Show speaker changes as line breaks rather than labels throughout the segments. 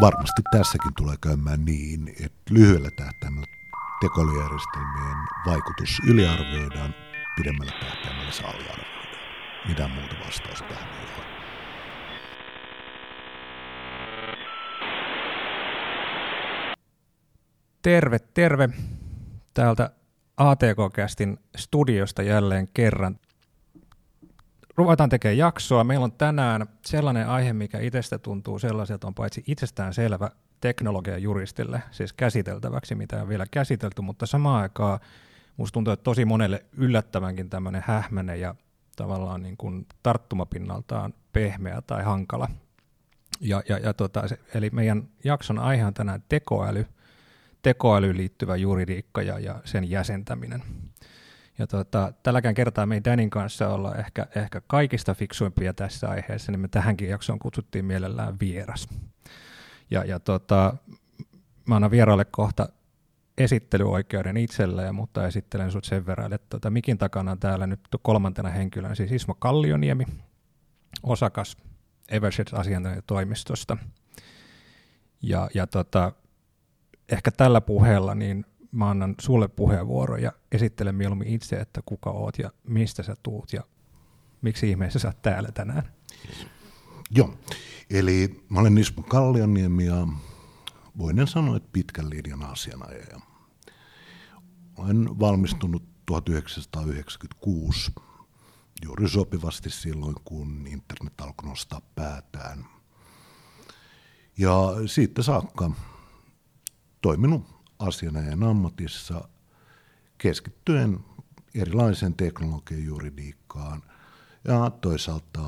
varmasti tässäkin tulee käymään niin, että lyhyellä tähtäimellä tekoälyjärjestelmien vaikutus yliarvioidaan, pidemmällä tähtäimellä se aliarvioidaan. Mitään muuta vastausta tähän ei ole.
Terve, terve. Täältä ATK-kästin studiosta jälleen kerran. Ruvetaan tekemään jaksoa. Meillä on tänään sellainen aihe, mikä itsestä tuntuu sellaiselta on paitsi itsestään selvä juristille, siis käsiteltäväksi, mitä on vielä käsitelty, mutta samaan aikaan musta tuntuu, että tosi monelle yllättävänkin tämmöinen hähmäne ja tavallaan niin kuin tarttumapinnaltaan pehmeä tai hankala. Ja, ja, ja tota, eli meidän jakson aihe on tänään tekoäly, tekoälyyn liittyvä juridiikka ja, ja sen jäsentäminen. Ja tota, tälläkään kertaa me ei Danin kanssa olla ehkä, ehkä kaikista fiksuimpia tässä aiheessa, niin me tähänkin jaksoon kutsuttiin mielellään vieras. Ja, ja tota, mä annan vieraalle kohta esittelyoikeuden itselleen, mutta esittelen sut sen verran, että tota, mikin takana on täällä nyt kolmantena henkilönä siis Ismo Kallioniemi, osakas Evershed-asiantuntijatoimistosta. Ja, ja tota, ehkä tällä puheella niin mä annan sulle puheenvuoro ja esittelen mieluummin itse, että kuka oot ja mistä sä tuut ja miksi ihmeessä sä oot täällä tänään.
Joo, eli mä olen Ismo Kallioniemi ja voin sanoa, että pitkän linjan asianajaja. Olen valmistunut 1996 juuri sopivasti silloin, kun internet alkoi nostaa päätään. Ja siitä saakka toiminut asianajan ammatissa keskittyen erilaiseen teknologian juridiikkaan ja toisaalta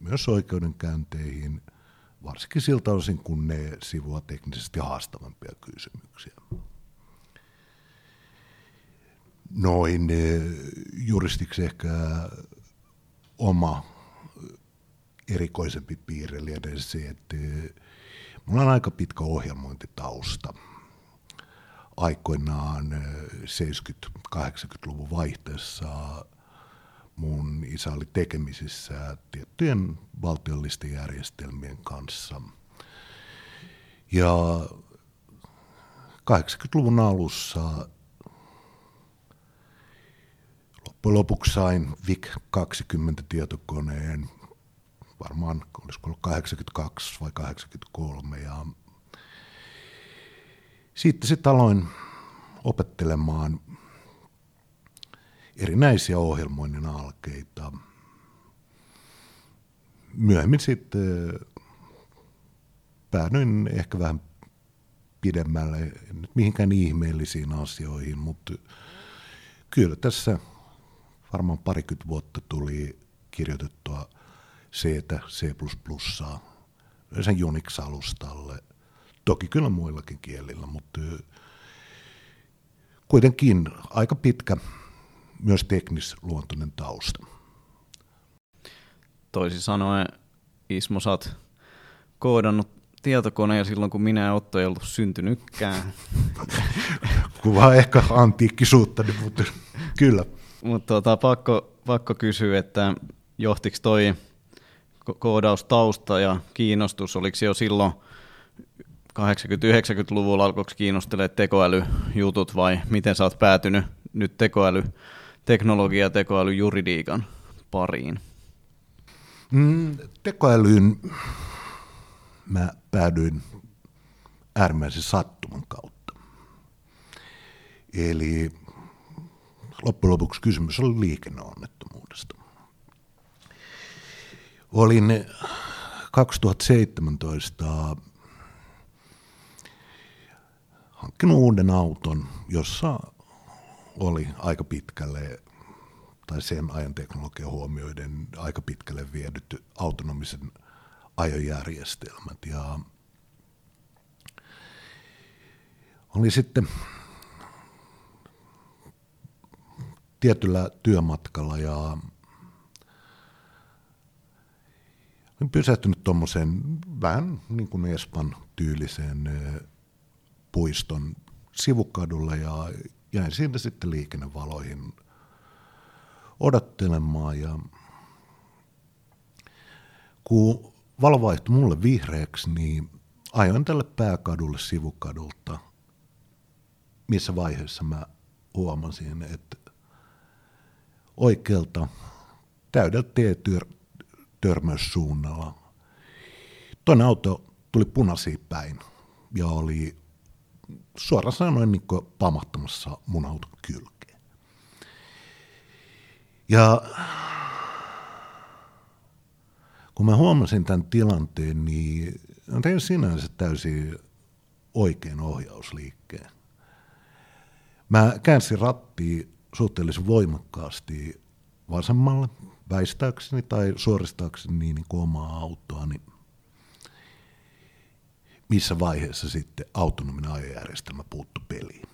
myös oikeudenkäynteihin, varsinkin siltä osin, kun ne sivua teknisesti haastavampia kysymyksiä. Noin eh, juristiksi ehkä oma erikoisempi piirre lienee se, että eh, mulla on aika pitkä ohjelmointitausta. Aikoinaan 70-80-luvun eh, vaihteessa mun isä oli tekemisissä tiettyjen valtiollisten järjestelmien kanssa. Ja 80-luvun alussa loppujen lopuksi sain VIC-20 tietokoneen, varmaan olisiko ollut 82 vai 83, ja sitten sitten aloin opettelemaan erinäisiä ohjelmoinnin alkeita. Myöhemmin sitten päädyin ehkä vähän pidemmälle, nyt mihinkään ihmeellisiin asioihin, mutta kyllä tässä varmaan parikymmentä vuotta tuli kirjoitettua C, C++, sen Unix-alustalle. Toki kyllä muillakin kielillä, mutta kuitenkin aika pitkä myös teknisluontoinen tausta.
Toisin sanoen, Ismo, sä oot koodannut tietokoneen silloin, kun minä ja Otto ei ollut syntynytkään.
Kuvaa ehkä antiikkisuutta, mutta kyllä.
Mutta tota, pakko, pakko kysyä, että johtiko toi koodaustausta ja kiinnostus, oliko se jo silloin 80-90-luvulla alkoiko kiinnostelee tekoälyjutut vai miten sä oot päätynyt nyt tekoäly, teknologia ja tekoälyjuridiikan pariin?
Mm, tekoälyyn mä päädyin äärimmäisen sattuman kautta. Eli loppujen lopuksi kysymys oli liikenneonnettomuudesta. Olin 2017 hankkinut uuden auton, jossa oli aika pitkälle, tai sen ajan teknologia huomioiden aika pitkälle viedyt autonomisen ajojärjestelmät. Ja oli sitten tietyllä työmatkalla ja olin pysähtynyt tuommoiseen vähän niin kuin Espan tyyliseen puiston sivukadulla ja jäin siitä sitten liikennevaloihin odottelemaan ja kun valo vaihtui mulle vihreäksi, niin ajoin tälle pääkadulle sivukadulta, missä vaiheessa mä huomasin, että oikealta täydeltä tietörmäyssuunnalla toinen auto tuli punaisiin päin ja oli suoraan sanoen niin pamahtamassa mun auton kylkeen. Ja kun mä huomasin tämän tilanteen, niin tein sinänsä täysin oikein ohjausliikkeen. Mä käänsin rattiin suhteellisen voimakkaasti vasemmalle väistääkseni tai suoristaakseni niin, kuin omaa autoa, niin missä vaiheessa sitten autonominen ajojärjestelmä puuttu peliin.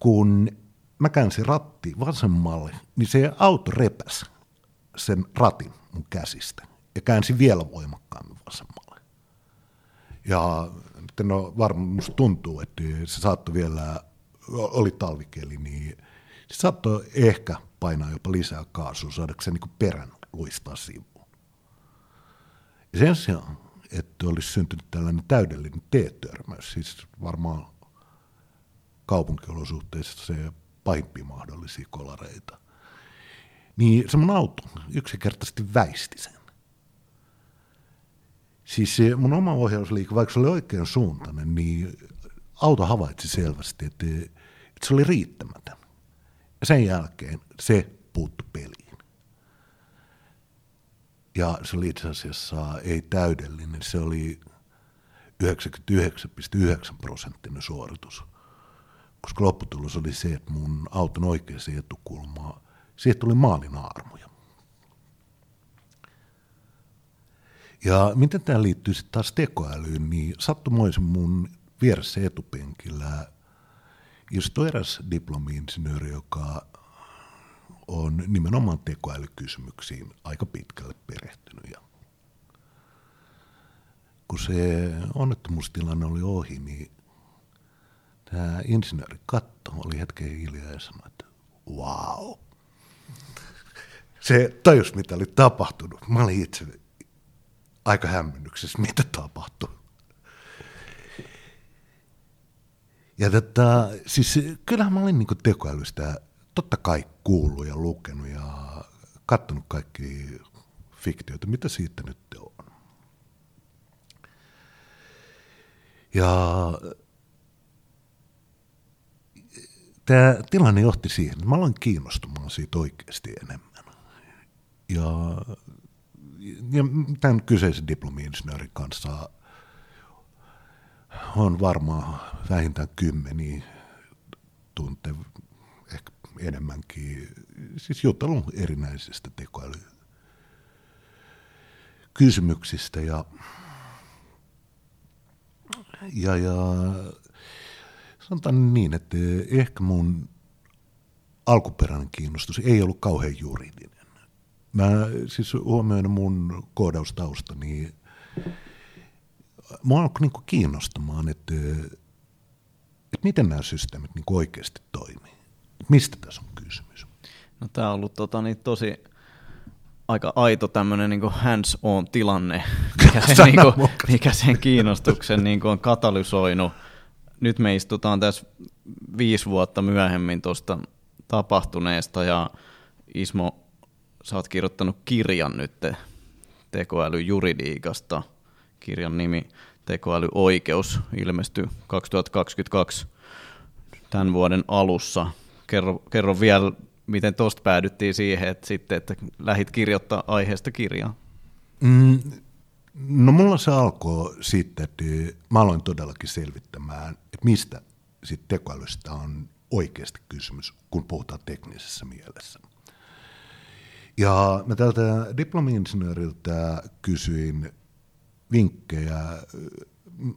Kun mä käänsin ratti vasemmalle, niin se auto repäs sen ratin mun käsistä ja käänsi vielä voimakkaammin vasemmalle. Ja no varmaan musta tuntuu, että se saattoi vielä, oli talvikeli, niin se saattoi ehkä painaa jopa lisää kaasua, saadaanko se niin perän luistaa sivuun. Ja sen sijaan, että olisi syntynyt tällainen täydellinen T-törmäys, siis varmaan kaupunkiolosuhteissa se pahimpia mahdollisia kolareita, niin se mun auto yksinkertaisesti väisti sen. Siis se mun oma ohjausliike, vaikka se oli oikean suuntainen, niin auto havaitsi selvästi, että, että se oli riittämätön. Ja sen jälkeen se puuttu peliin. Ja se oli itse asiassa ei täydellinen, se oli 99,9 prosenttinen suoritus. Koska lopputulos oli se, että mun auton oikeaan etukulmaan, siitä tuli maalin armoja. Ja miten tämä liittyy sitten taas tekoälyyn, niin sattumoisen mun vieressä etupenkillä istui eräs diplomi-insinööri, joka on nimenomaan tekoälykysymyksiin aika pitkälle perehtynyt. Ja kun se onnettomuustilanne oli ohi, niin tämä insinööri katto oli hetken hiljaa ja sanoi, että wow. Se tajus, mitä oli tapahtunut. Mä olin itse aika hämmennyksessä, mitä tapahtui. Ja tätä, siis kyllähän mä olin niin tekoälystä totta kai kuullut ja lukenut ja katsonut kaikki fiktioita, mitä siitä nyt on. Ja tämä tilanne johti siihen, että mä aloin kiinnostumaan siitä oikeasti enemmän. Ja, ja tämän kyseisen diplomi-insinöörin kanssa on varmaan vähintään kymmeniä tunte, ehkä enemmänkin, siis jutellut erinäisistä tekoäly kysymyksistä ja, ja, ja sanotaan niin, että ehkä mun alkuperäinen kiinnostus ei ollut kauhean juridinen. Mä siis huomioin mun koodaustausta, niin mua alkoi niin kiinnostamaan, että, että miten nämä systeemit niin oikeasti toimii. Mistä tässä on kysymys?
No, tämä on ollut tota, niin, tosi aika aito tämmöinen niin hands-on tilanne, mikä sen, niin kuin, mikä sen kiinnostuksen niin kuin, on katalysoinut. Nyt me istutaan tässä viisi vuotta myöhemmin tuosta tapahtuneesta ja Ismo, sä oot kirjoittanut kirjan nyt tekoälyjuridiikasta. Kirjan nimi Tekoälyoikeus ilmestyi 2022 tämän vuoden alussa. Kerro, kerro vielä, miten tuosta päädyttiin siihen, että, sitten, että lähit kirjoittaa aiheesta kirjaa.
Mm, no mulla se alkoi sitten, että mä aloin todellakin selvittämään, että mistä sit tekoälystä on oikeasti kysymys, kun puhutaan teknisessä mielessä. Ja mä tältä diplomi-insinööriltä kysyin vinkkejä.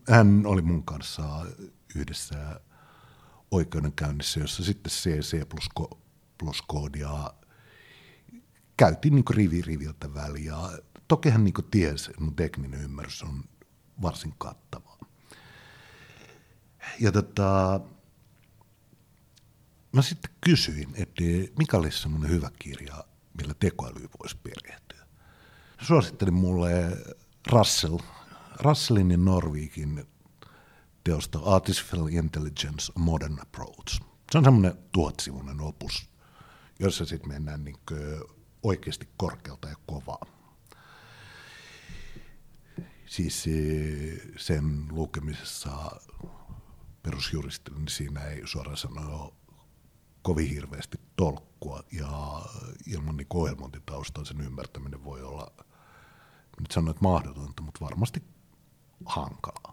Hän oli mun kanssa yhdessä oikeudenkäynnissä, jossa sitten C, C++ plus koodia käytiin niin rivi riviltä väliä. Toki hän niin tiesi, että mun tekninen ymmärrys on varsin kattava. Ja tota, mä sitten kysyin, että mikä olisi semmoinen hyvä kirja, millä tekoäly voisi perehtyä. Suosittelin mulle Russell, Russellin ja Norvikin teosta Artificial Intelligence Modern Approach. Se on semmoinen tuhatsivuinen opus, jossa sitten mennään niin oikeasti korkealta ja kovaa. Siis eh, sen lukemisessa perusjuristille, niin siinä ei suoraan sanoa kovin hirveästi tolkkua ja ilman niin ohjelmointitaustaa sen ymmärtäminen voi olla, nyt sanon, että mahdotonta, mutta varmasti hankalaa.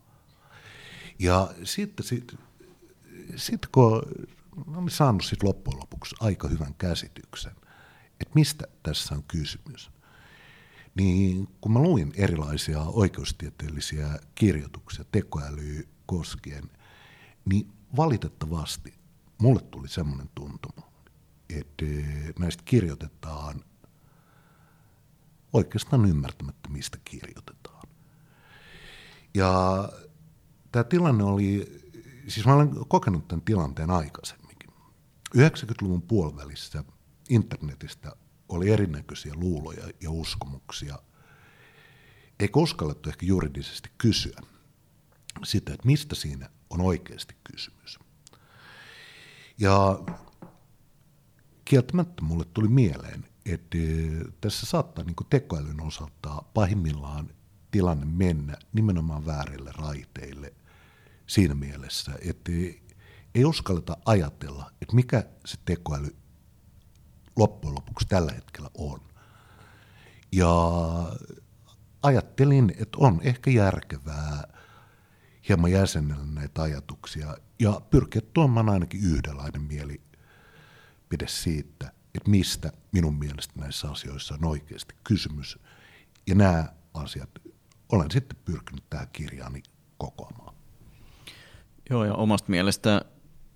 Ja sitten sit, sit kun olen saanut sit loppujen lopuksi aika hyvän käsityksen, että mistä tässä on kysymys, niin kun mä luin erilaisia oikeustieteellisiä kirjoituksia tekoälyä koskien, niin valitettavasti mulle tuli semmoinen tuntuma, että näistä kirjoitetaan oikeastaan ymmärtämättä, mistä kirjoitetaan. Ja tämä tilanne oli, siis mä olen kokenut tämän tilanteen aikaisemminkin. 90-luvun puolivälissä internetistä oli erinäköisiä luuloja ja uskomuksia, eikä uskallettu ehkä juridisesti kysyä sitä, että mistä siinä on oikeasti kysymys. Ja kieltämättä mulle tuli mieleen, että tässä saattaa niin tekoälyn osalta pahimmillaan tilanne mennä nimenomaan väärille raiteille siinä mielessä, että ei uskalleta ajatella, että mikä se tekoäly loppujen lopuksi tällä hetkellä on. Ja ajattelin, että on ehkä järkevää hieman jäsennellä näitä ajatuksia ja pyrkiä tuomaan ainakin yhdenlainen mielipide siitä, että mistä minun mielestä näissä asioissa on oikeasti kysymys. Ja nämä asiat olen sitten pyrkinyt tähän kirjaani kokoamaan.
Joo, ja omasta mielestä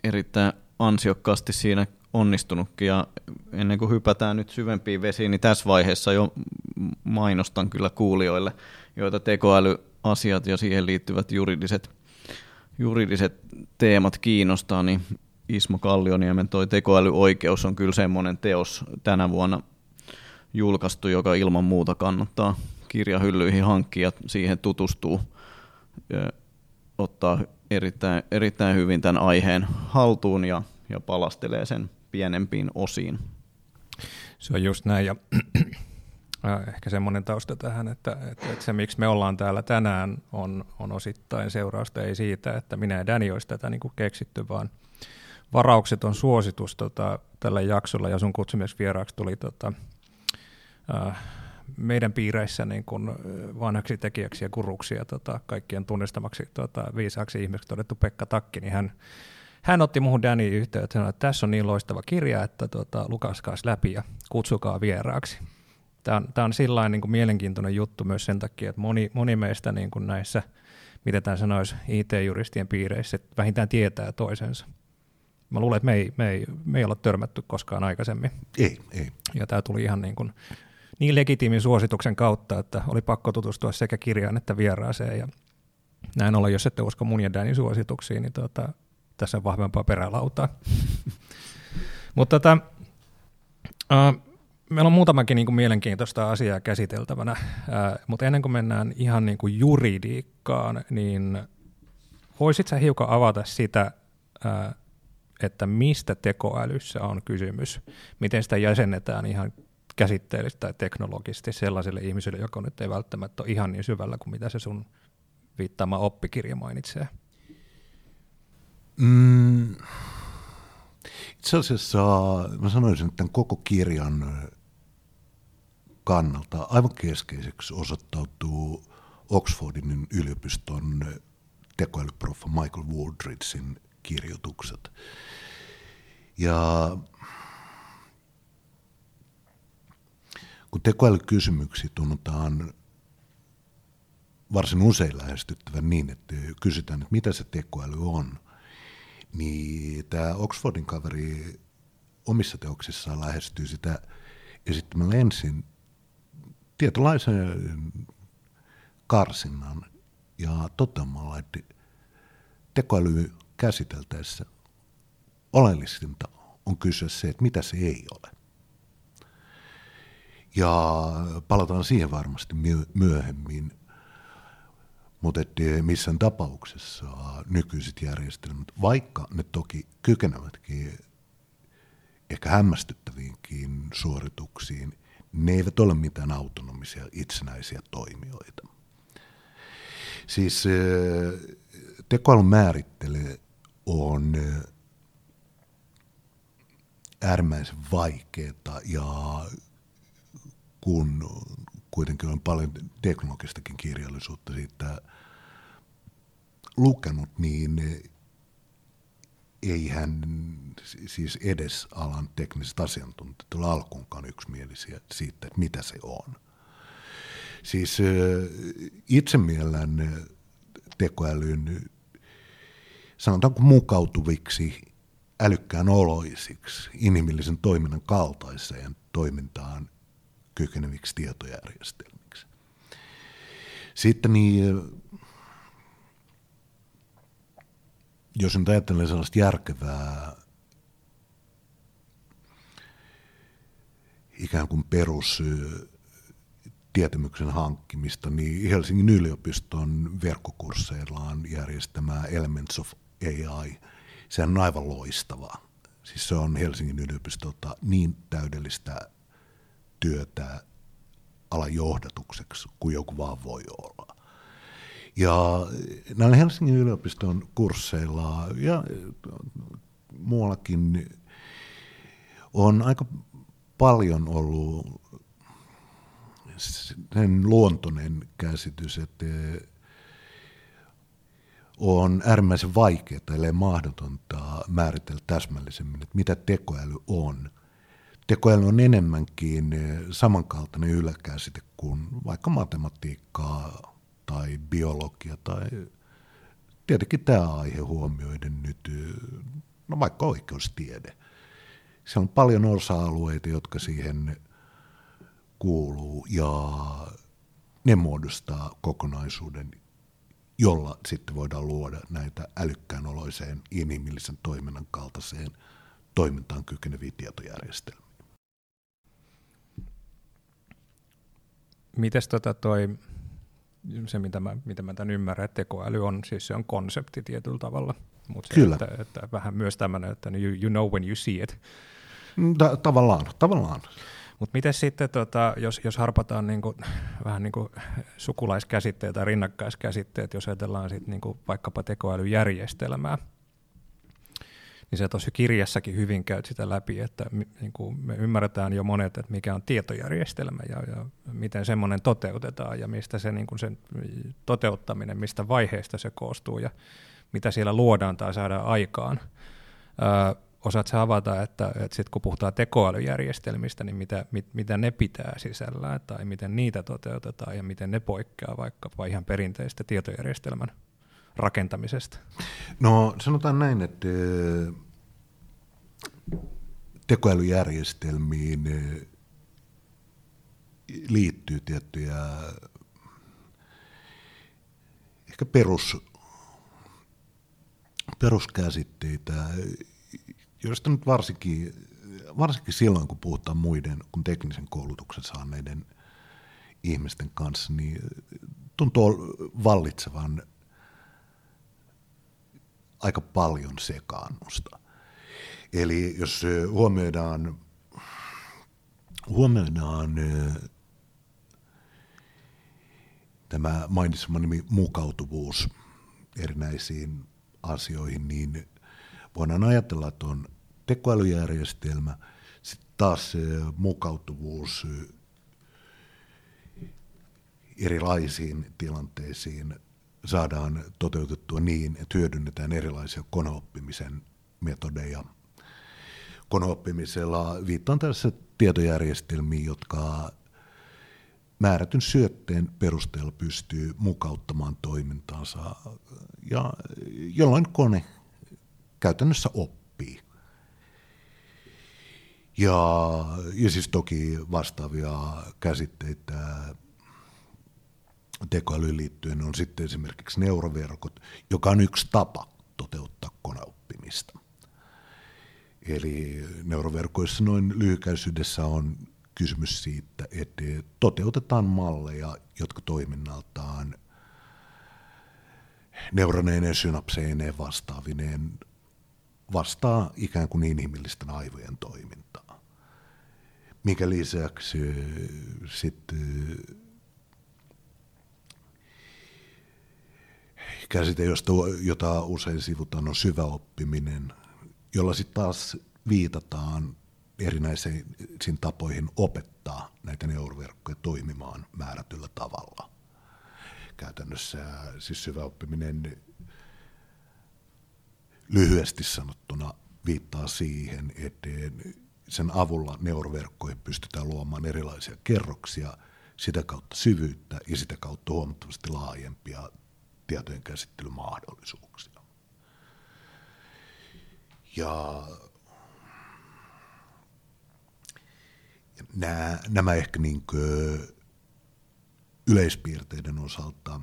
erittäin ansiokkaasti siinä onnistunutkin, ja ennen kuin hypätään nyt syvempiin vesiin, niin tässä vaiheessa jo mainostan kyllä kuulijoille, joita tekoälyasiat ja siihen liittyvät juridiset, juridiset teemat kiinnostaa, niin Ismo Kallioniemen toi tekoälyoikeus on kyllä semmoinen teos tänä vuonna julkaistu, joka ilman muuta kannattaa kirjahyllyihin hankkia, siihen tutustuu, ottaa erittäin, erittäin hyvin tämän aiheen haltuun ja, ja palastelee sen pienempiin osiin.
Se on just näin, ja ehkä semmoinen tausta tähän, että, että, että se miksi me ollaan täällä tänään on, on osittain seurausta ei siitä, että minä ja Dani olisi tätä niin kuin keksitty, vaan varaukset on suositus tota, tällä jaksolla ja sun kutsumies vieraaksi tuli tota, äh, meidän piireissä niin kuin vanhaksi tekijäksi ja kuruksi ja tota, kaikkien tunnistamaksi tota, viisaaksi ihmiseksi todettu Pekka Takki, niin hän, hän otti muuhun Danny yhteyttä, että, että tässä on niin loistava kirja, että tota, lukaskaas läpi ja kutsukaa vieraaksi. Tämä on, tämä on sillain niin kuin mielenkiintoinen juttu myös sen takia, että moni, moni meistä niin kuin näissä, miten tämä sanoisi, IT-juristien piireissä, että vähintään tietää toisensa. Mä luulen, että me ei, me ei, me ei olla törmätty koskaan aikaisemmin.
Ei, ei.
Ja tämä tuli ihan niin kuin niin legitiimin suosituksen kautta, että oli pakko tutustua sekä kirjaan että vieraaseen. Ja näin ollen, jos ette usko mun ja Danin suosituksiin, niin tota, tässä on vahvempaa perälautaa. Mutta tota, uh, meillä on muutamakin niin kuin mielenkiintoista asiaa käsiteltävänä, uh, mutta ennen kuin mennään ihan niin kuin juridiikkaan, niin voisit sä hiukan avata sitä, uh, että mistä tekoälyssä on kysymys, miten sitä jäsennetään ihan käsitteellisesti tai teknologisesti sellaiselle ihmiselle, joka nyt ei välttämättä ole ihan niin syvällä kuin mitä se sun viittaama oppikirja mainitsee?
Mm, itse asiassa mä sanoisin, että tämän koko kirjan kannalta aivan keskeiseksi osoittautuu Oxfordin yliopiston tekoälyproffa Michael Wooldridgein kirjoitukset. Ja kun tekoälykysymyksiä tunnutaan varsin usein lähestyttävän niin, että kysytään, että mitä se tekoäly on, niin tämä Oxfordin kaveri omissa teoksissaan lähestyy sitä esittämällä ensin tietynlaisen karsinnan ja toteamalla, että tekoäly käsiteltäessä oleellisinta on kysyä se, että mitä se ei ole. Ja palataan siihen varmasti myöhemmin. Mutta missään tapauksessa nykyiset järjestelmät, vaikka ne toki kykenevätkin ehkä hämmästyttäviinkin suorituksiin, ne eivät ole mitään autonomisia itsenäisiä toimijoita. Siis tekoälyn määrittely on äärimmäisen vaikeaa ja kun kuitenkin on paljon teknologistakin kirjallisuutta siitä lukenut, niin ei hän siis edes alan tekniset asiantuntijat ole alkuunkaan yksimielisiä siitä, että mitä se on. Siis itse miellän tekoälyn sanotaanko mukautuviksi älykkään oloisiksi, inhimillisen toiminnan kaltaiseen toimintaan kykeneviksi tietojärjestelmiksi. Sitten niin, jos nyt ajattelee sellaista järkevää ikään kuin perus tietämyksen hankkimista, niin Helsingin yliopiston verkkokursseillaan järjestämää Elements of AI, se on aivan loistava. Siis se on Helsingin yliopistolta niin täydellistä työtä alan johdatukseksi kuin joku vaan voi olla. Ja näillä Helsingin yliopiston kursseilla ja muuallakin on aika paljon ollut sen luontoinen käsitys, että on äärimmäisen vaikeaa, ellei mahdotonta määritellä täsmällisemmin, että mitä tekoäly on. Tekoäly on enemmänkin samankaltainen yläkäsite kuin vaikka matematiikkaa tai biologia tai tietenkin tämä aihe huomioiden nyt, no vaikka oikeustiede. Se on paljon osa-alueita, jotka siihen kuuluu ja ne muodostaa kokonaisuuden, jolla sitten voidaan luoda näitä älykkään oloiseen inhimillisen toiminnan kaltaiseen toimintaan kykeneviä tietojärjestelmiä.
Mites tota toi, se mitä mä, mitä mä tämän ymmärrän, että tekoäly on, siis se on konsepti tietyllä tavalla, mutta
Kyllä.
Että, että, vähän myös tämmöinen, että you, you know when you see it.
Mm, ta- tavallaan, tavallaan.
Mutta miten sitten, tota, jos, jos harpataan niinku, vähän niin kuin sukulaiskäsitteet tai rinnakkaiskäsitteet, jos ajatellaan sit niinku vaikkapa tekoälyjärjestelmää, niin se tuossa kirjassakin hyvin käyt sitä läpi, että niin kuin me ymmärretään jo monet, että mikä on tietojärjestelmä ja, ja miten semmoinen toteutetaan ja mistä se niin kuin sen toteuttaminen, mistä vaiheesta se koostuu ja mitä siellä luodaan tai saadaan aikaan. Öö, osaat sä avata, että, että sit kun puhutaan tekoälyjärjestelmistä, niin mitä, mit, mitä ne pitää sisällään tai miten niitä toteutetaan ja miten ne poikkeaa vaikkapa ihan perinteistä tietojärjestelmän rakentamisesta?
No sanotaan näin, että tekoälyjärjestelmiin liittyy tiettyjä ehkä perus, peruskäsitteitä, joista nyt varsinkin, varsinkin silloin, kun puhutaan muiden kuin teknisen koulutuksen saaneiden ihmisten kanssa, niin tuntuu vallitsevan aika paljon sekaannusta. Eli jos huomioidaan, huomioidaan tämä mainitsemani mukautuvuus erinäisiin asioihin, niin voidaan ajatella, että on tekoälyjärjestelmä, sitten taas mukautuvuus erilaisiin tilanteisiin saadaan toteutettua niin, että hyödynnetään erilaisia koneoppimisen metodeja. Koneoppimisella viittaan tässä tietojärjestelmiin, jotka määrätyn syötteen perusteella pystyy mukauttamaan toimintaansa ja jolloin kone käytännössä oppii. Ja, ja siis toki vastaavia käsitteitä tekoälyyn liittyen on sitten esimerkiksi neuroverkot, joka on yksi tapa toteuttaa koneoppimista. Eli neuroverkoissa noin lyhykäisyydessä on kysymys siitä, että toteutetaan malleja, jotka toiminnaltaan neuroneineen, synapseineen vastaavineen vastaa ikään kuin inhimillisten aivojen toimintaa. Minkä lisäksi sitten käsite, josta, jota usein sivutaan, on syvä oppiminen, jolla sitten taas viitataan erinäisiin tapoihin opettaa näitä neuroverkkoja toimimaan määrätyllä tavalla. Käytännössä siis syvä oppiminen lyhyesti sanottuna viittaa siihen, että sen avulla neuroverkkoihin pystytään luomaan erilaisia kerroksia, sitä kautta syvyyttä ja sitä kautta huomattavasti laajempia tietojen käsittelymahdollisuuksia. Ja nämä, nämä ehkä niin yleispiirteiden osalta.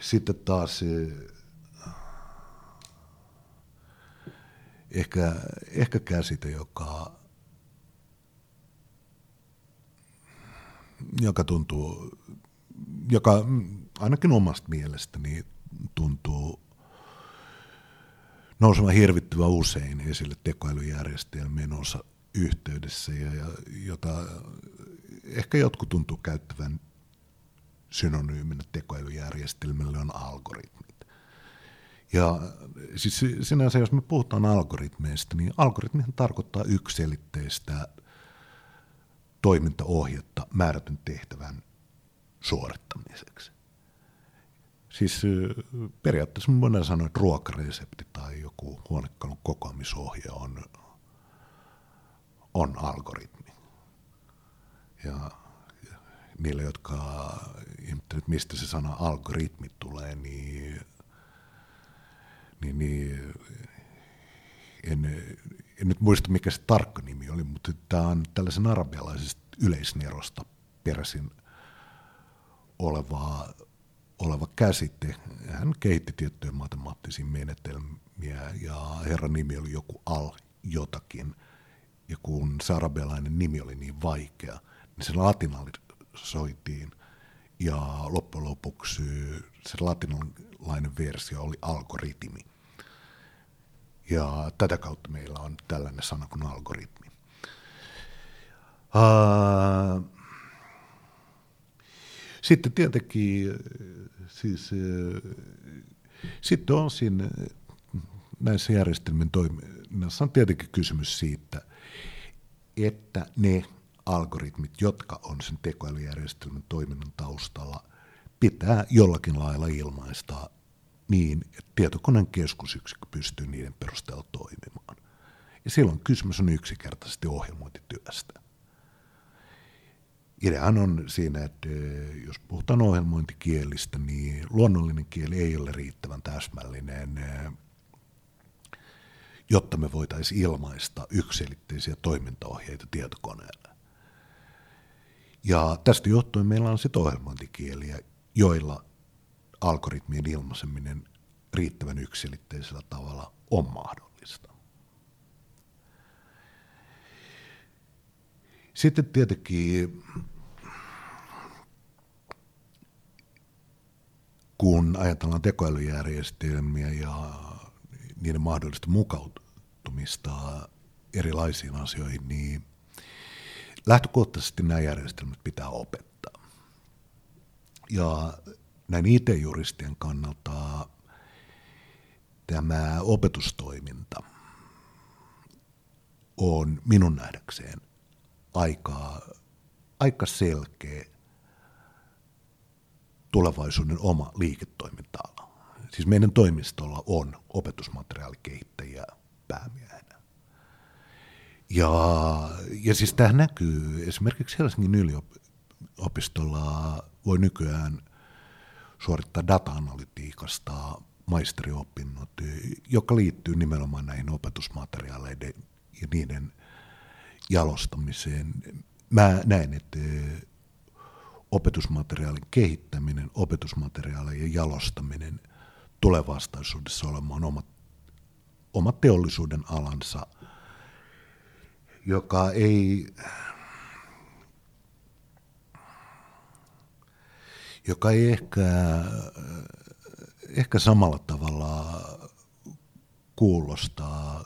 Sitten taas ehkä, ehkä käsite, joka, joka tuntuu, joka ainakin omasta mielestäni tuntuu nousemaan hirvittävän usein esille tekoälyjärjestelmien osa yhteydessä, ja, ja jota ehkä jotkut tuntuu käyttävän synonyyminä tekoälyjärjestelmälle on algoritmit. Ja siis sinänsä, jos me puhutaan algoritmeista, niin algoritmihan tarkoittaa yksilitteistä toimintaohjetta määrätyn tehtävän suorittamiseksi. Siis periaatteessa voidaan sanoa, että ruokaresepti tai joku huonekalun kokoamisohje on, on algoritmi. Ja niille, jotka ihmettelevät, mistä se sana algoritmi tulee, niin, niin, niin en, en nyt muista mikä se tarkka nimi oli, mutta tämä on tällaisen arabialaisesta yleisnerosta peräisin oleva, oleva käsite. Hän kehitti tiettyjä matemaattisia menetelmiä ja herran nimi oli joku al jotakin. Ja kun se arabialainen nimi oli niin vaikea, niin se latinalisoitiin ja loppujen lopuksi se latinalainen versio oli algoritmi. Ja tätä kautta meillä on tällainen sana kuin algoritmi. Uh, sitten tietenkin siis, sitten on siinä näissä järjestelmien toiminnassa on tietenkin kysymys siitä, että ne algoritmit, jotka on sen tekoälyjärjestelmän toiminnan taustalla, pitää jollakin lailla ilmaista niin, että tietokoneen keskusyksikkö pystyy niiden perusteella toimimaan. Ja silloin kysymys on yksinkertaisesti ohjelmointityöstä. Ideahan on siinä, että jos puhutaan ohjelmointikielistä, niin luonnollinen kieli ei ole riittävän täsmällinen, jotta me voitaisiin ilmaista yksilitteisiä toimintaohjeita tietokoneelle. Ja tästä johtuen meillä on sitten ohjelmointikieliä, joilla algoritmien ilmaiseminen riittävän yksilitteisellä tavalla on mahdollista. Sitten tietenkin, kun ajatellaan tekoälyjärjestelmiä ja niiden mahdollista mukautumista erilaisiin asioihin, niin lähtökohtaisesti nämä järjestelmät pitää opettaa. Ja näin IT-juristien kannalta tämä opetustoiminta on minun nähdäkseen aika, aika selkeä tulevaisuuden oma liiketoiminta-ala. Siis meidän toimistolla on opetusmateriaalikehittäjiä päämiehenä. Ja, ja siis tämä näkyy esimerkiksi Helsingin yliopistolla voi nykyään suorittaa data-analytiikasta maisteriopinnot, joka liittyy nimenomaan näihin opetusmateriaaleiden ja niiden jalostamiseen. Mä näen, että opetusmateriaalin kehittäminen, opetusmateriaalien jalostaminen tulee vastaisuudessa olemaan oma, oma teollisuuden alansa – joka ei, joka ei ehkä, ehkä samalla tavalla kuulostaa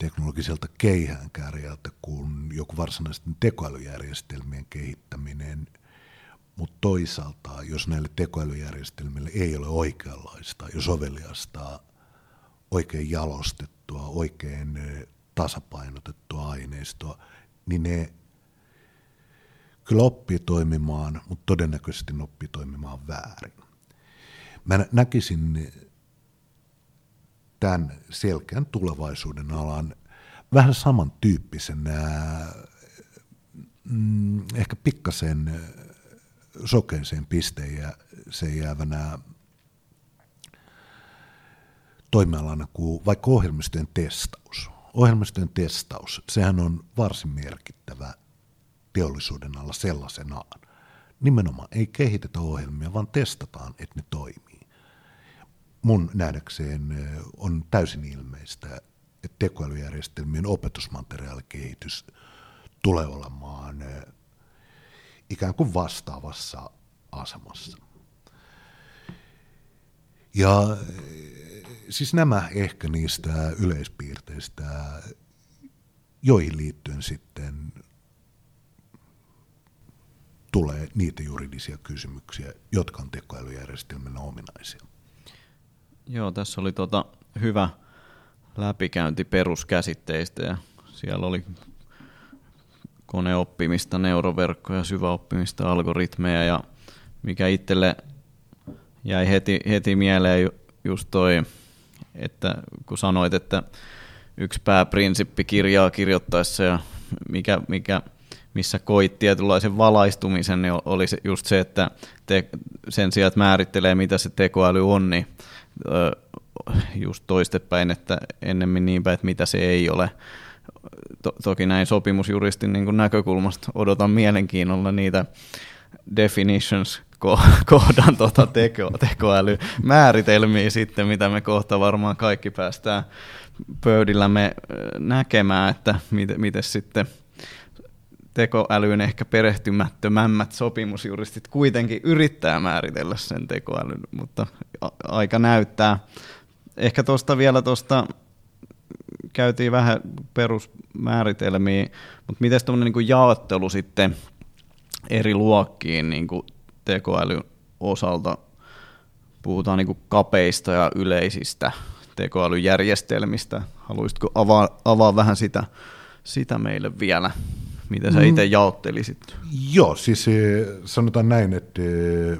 teknologiselta keihäänkärjältä kuin joku varsinaisten tekoälyjärjestelmien kehittäminen, mutta toisaalta, jos näille tekoälyjärjestelmille ei ole oikeanlaista ja soveliasta, oikein jalostettua, oikein tasapainotettua aineistoa, niin ne kyllä oppii toimimaan, mutta todennäköisesti ne oppii toimimaan väärin. Mä näkisin tämän selkeän tulevaisuuden alan vähän samantyyppisen, mm, ehkä pikkasen sokeeseen se jäävänä toimialana kuin vaikka ohjelmistojen testaus. Ohjelmistojen testaus, sehän on varsin merkittävä teollisuuden alla sellaisenaan. Nimenomaan ei kehitetä ohjelmia, vaan testataan, että ne toimii. Mun nähdäkseen on täysin ilmeistä, että tekoälyjärjestelmien opetusmateriaalikehitys tulee olemaan ikään kuin vastaavassa asemassa. Ja siis nämä ehkä niistä yleispiirteistä, joihin liittyen sitten tulee niitä juridisia kysymyksiä, jotka on tekoälyjärjestelmänä ominaisia.
Joo, tässä oli tota hyvä läpikäynti peruskäsitteistä ja siellä oli koneoppimista, neuroverkkoja, syväoppimista, algoritmeja ja mikä itselle jäi heti, heti mieleen just toi, että kun sanoit, että yksi pääprinsippi kirjaa kirjoittaessa ja mikä, mikä missä koit tietynlaisen valaistumisen, niin oli just se, että te, sen sijaan, että määrittelee, mitä se tekoäly on, niin just toistepäin, että ennemmin niin päin, että mitä se ei ole. To, toki näin sopimusjuristin niin näkökulmasta odotan mielenkiinnolla niitä definitions kohdan tuota teko, tekoälymääritelmiä sitten, mitä me kohta varmaan kaikki päästään pöydillämme näkemään, että miten, miten sitten – tekoälyyn ehkä perehtymättömämmät sopimusjuristit kuitenkin yrittää määritellä sen tekoälyn, mutta aika näyttää. Ehkä tuosta vielä tuosta käytiin vähän perusmääritelmiä, mutta miten tuommoinen niin jaottelu sitten eri luokkiin niin kuin tekoälyn osalta, puhutaan niin kuin kapeista ja yleisistä tekoälyjärjestelmistä. Haluaisitko avaa, avaa vähän sitä, sitä meille vielä? Mitä sä mm. itse jaottelisit?
Joo, siis eh, sanotaan näin, että eh,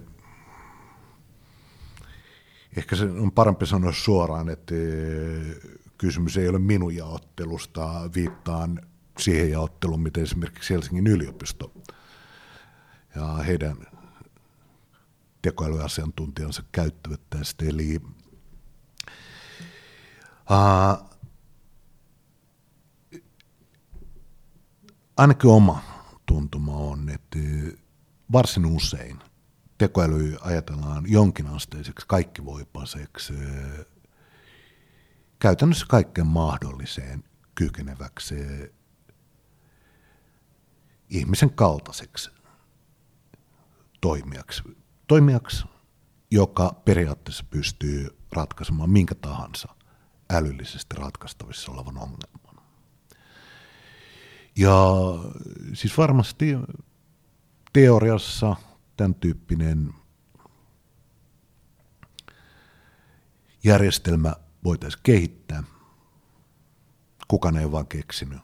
ehkä se on parempi sanoa suoraan, että eh, kysymys ei ole minun jaottelusta, viittaan siihen jaotteluun, mitä esimerkiksi Helsingin yliopisto ja heidän tekoälyasiantuntijansa käyttävät tästä. Eli uh, ainakin oma tuntuma on, että varsin usein tekoäly ajatellaan jonkinasteiseksi kaikkivoipaseksi, käytännössä kaikkeen mahdolliseen kykeneväksi ihmisen kaltaiseksi toimijaksi. Toimijaksi, joka periaatteessa pystyy ratkaisemaan minkä tahansa älyllisesti ratkaistavissa olevan ongelman. Ja siis varmasti teoriassa tämän tyyppinen järjestelmä voitaisiin kehittää. Kukaan ei ole vaan keksinyt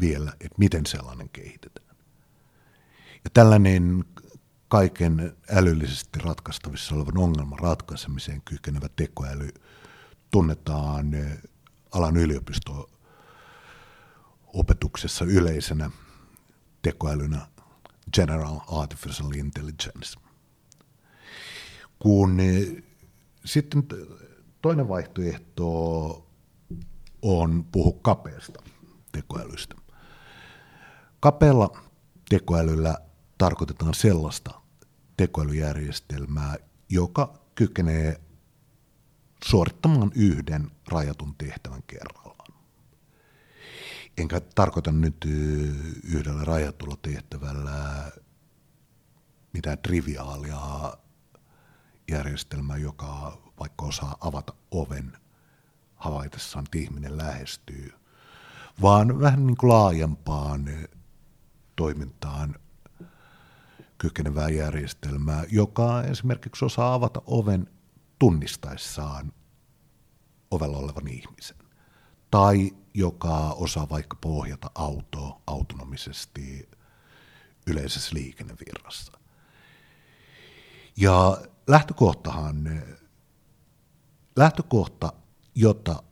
vielä, että miten sellainen kehitetään. Ja tällainen kaiken älyllisesti ratkaistavissa olevan ongelman ratkaisemiseen kykenevä tekoäly tunnetaan alan yliopisto opetuksessa yleisenä tekoälynä General Artificial Intelligence. Kun eh, sitten toinen vaihtoehto on puhu kapeasta tekoälystä. Kapealla tekoälyllä tarkoitetaan sellaista tekoälyjärjestelmää, joka kykenee suorittamaan yhden rajatun tehtävän kerran enkä tarkoita nyt yhdellä rajatulla tehtävällä mitään triviaalia järjestelmää, joka vaikka osaa avata oven havaitessaan, että ihminen lähestyy, vaan vähän niin kuin laajempaan toimintaan kykenevää järjestelmää, joka esimerkiksi osaa avata oven tunnistaessaan ovella olevan ihmisen. Tai joka osaa vaikka pohjata autoa autonomisesti yleisessä liikennevirrassa. Ja lähtökohtahan, lähtökohta, jota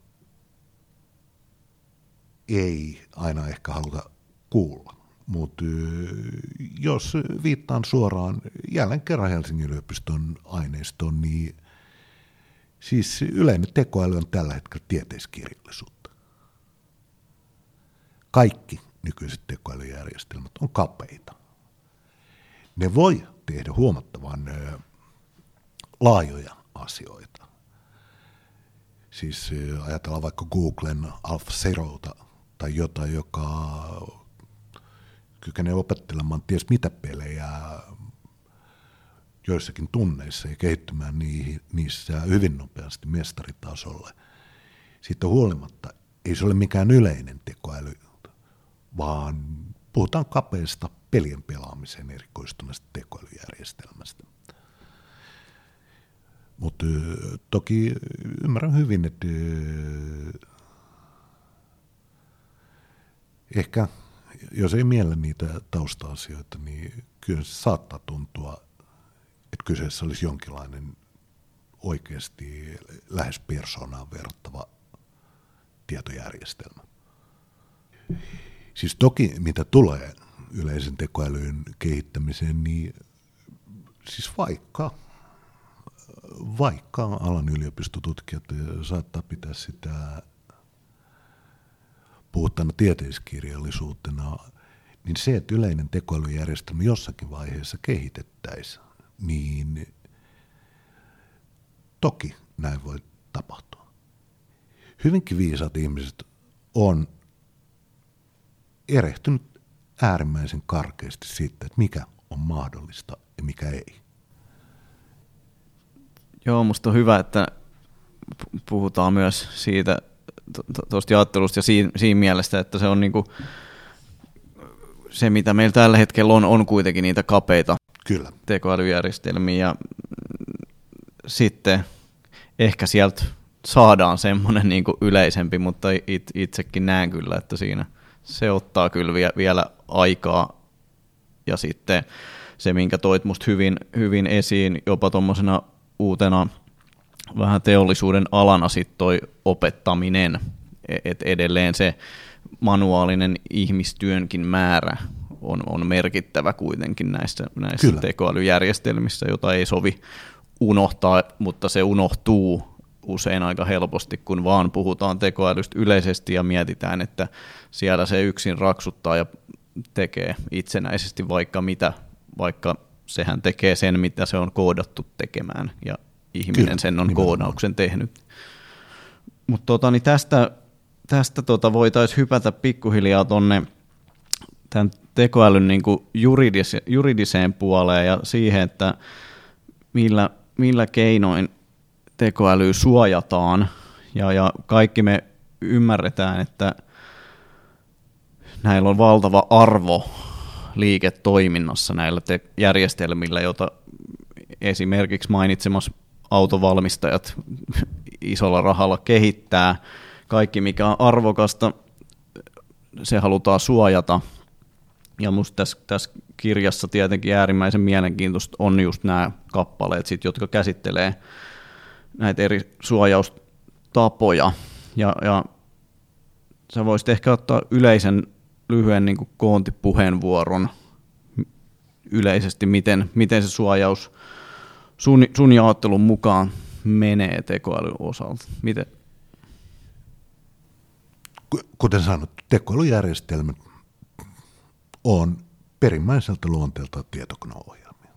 ei aina ehkä haluta kuulla, mutta jos viittaan suoraan jälleen kerran Helsingin yliopiston aineistoon, niin siis yleinen tekoäly on tällä hetkellä tieteiskirjallisuutta. Kaikki nykyiset tekoälyjärjestelmät on kapeita. Ne voi tehdä huomattavan laajoja asioita. Siis ajatellaan vaikka Googlen AlphaZerota tai jotain, joka kykenee opettelemaan ties mitä pelejä joissakin tunneissa ja kehittymään niissä hyvin nopeasti mestaritasolle. Siitä huolimatta ei se ole mikään yleinen tekoäly, vaan puhutaan kapeasta pelien pelaamiseen erikoistuneesta tekoälyjärjestelmästä. Mutta toki ymmärrän hyvin, että ehkä jos ei miellä niitä tausta-asioita, niin kyllä se saattaa tuntua, että kyseessä olisi jonkinlainen oikeasti lähes persoonaan verrattava tietojärjestelmä. Siis toki mitä tulee yleisen tekoälyn kehittämiseen, niin siis vaikka, vaikka alan yliopistotutkijat saattaa pitää sitä puhuttuna tieteiskirjallisuutena, niin se, että yleinen tekoälyjärjestelmä jossakin vaiheessa kehitettäisiin, niin toki näin voi tapahtua. Hyvinkin viisaat ihmiset on erehtynyt äärimmäisen karkeasti siitä, että mikä on mahdollista ja mikä ei.
Joo, musta on hyvä, että puhutaan myös siitä tuosta jaottelusta ja siinä, siinä mielessä, että se on niinku, se, mitä meillä tällä hetkellä on, on kuitenkin niitä kapeita
Kyllä.
tekoälyjärjestelmiä ja sitten ehkä sieltä saadaan semmoinen niin yleisempi, mutta it, itsekin näen kyllä, että siinä se ottaa kyllä vielä aikaa. Ja sitten se, minkä toit musta hyvin, hyvin esiin jopa tuommoisena uutena vähän teollisuuden alana sitten toi opettaminen, että edelleen se manuaalinen ihmistyönkin määrä on, on merkittävä kuitenkin näissä, näissä tekoälyjärjestelmissä, jota ei sovi unohtaa, mutta se unohtuu usein aika helposti, kun vaan puhutaan tekoälystä yleisesti ja mietitään, että siellä se yksin raksuttaa ja tekee itsenäisesti vaikka mitä, vaikka sehän tekee sen, mitä se on koodattu tekemään, ja ihminen Kyllä, sen on nimenomaan. koodauksen tehnyt. Mutta tota, niin tästä, tästä tota voitaisiin hypätä pikkuhiljaa tuonne tämän tekoälyn niin kuin juridis- juridiseen puoleen ja siihen, että millä, millä keinoin tekoälyä suojataan. Ja, ja kaikki me ymmärretään, että näillä on valtava arvo liiketoiminnassa näillä te- järjestelmillä, jota esimerkiksi mainitsemassa autovalmistajat isolla rahalla kehittää. Kaikki, mikä on arvokasta, se halutaan suojata. Ja minusta tässä, tässä kirjassa tietenkin äärimmäisen mielenkiintoista on just nämä kappaleet, sit, jotka käsittelee näitä eri suojaustapoja. Ja, ja sä voisit ehkä ottaa yleisen lyhyen niin kuin koontipuheenvuoron yleisesti, miten, miten se suojaus sun, sun jaottelun mukaan menee tekoälyn osalta? Miten?
Kuten sanottu, tekoälyjärjestelmät on perimmäiseltä luonteelta tietokoneohjelmia.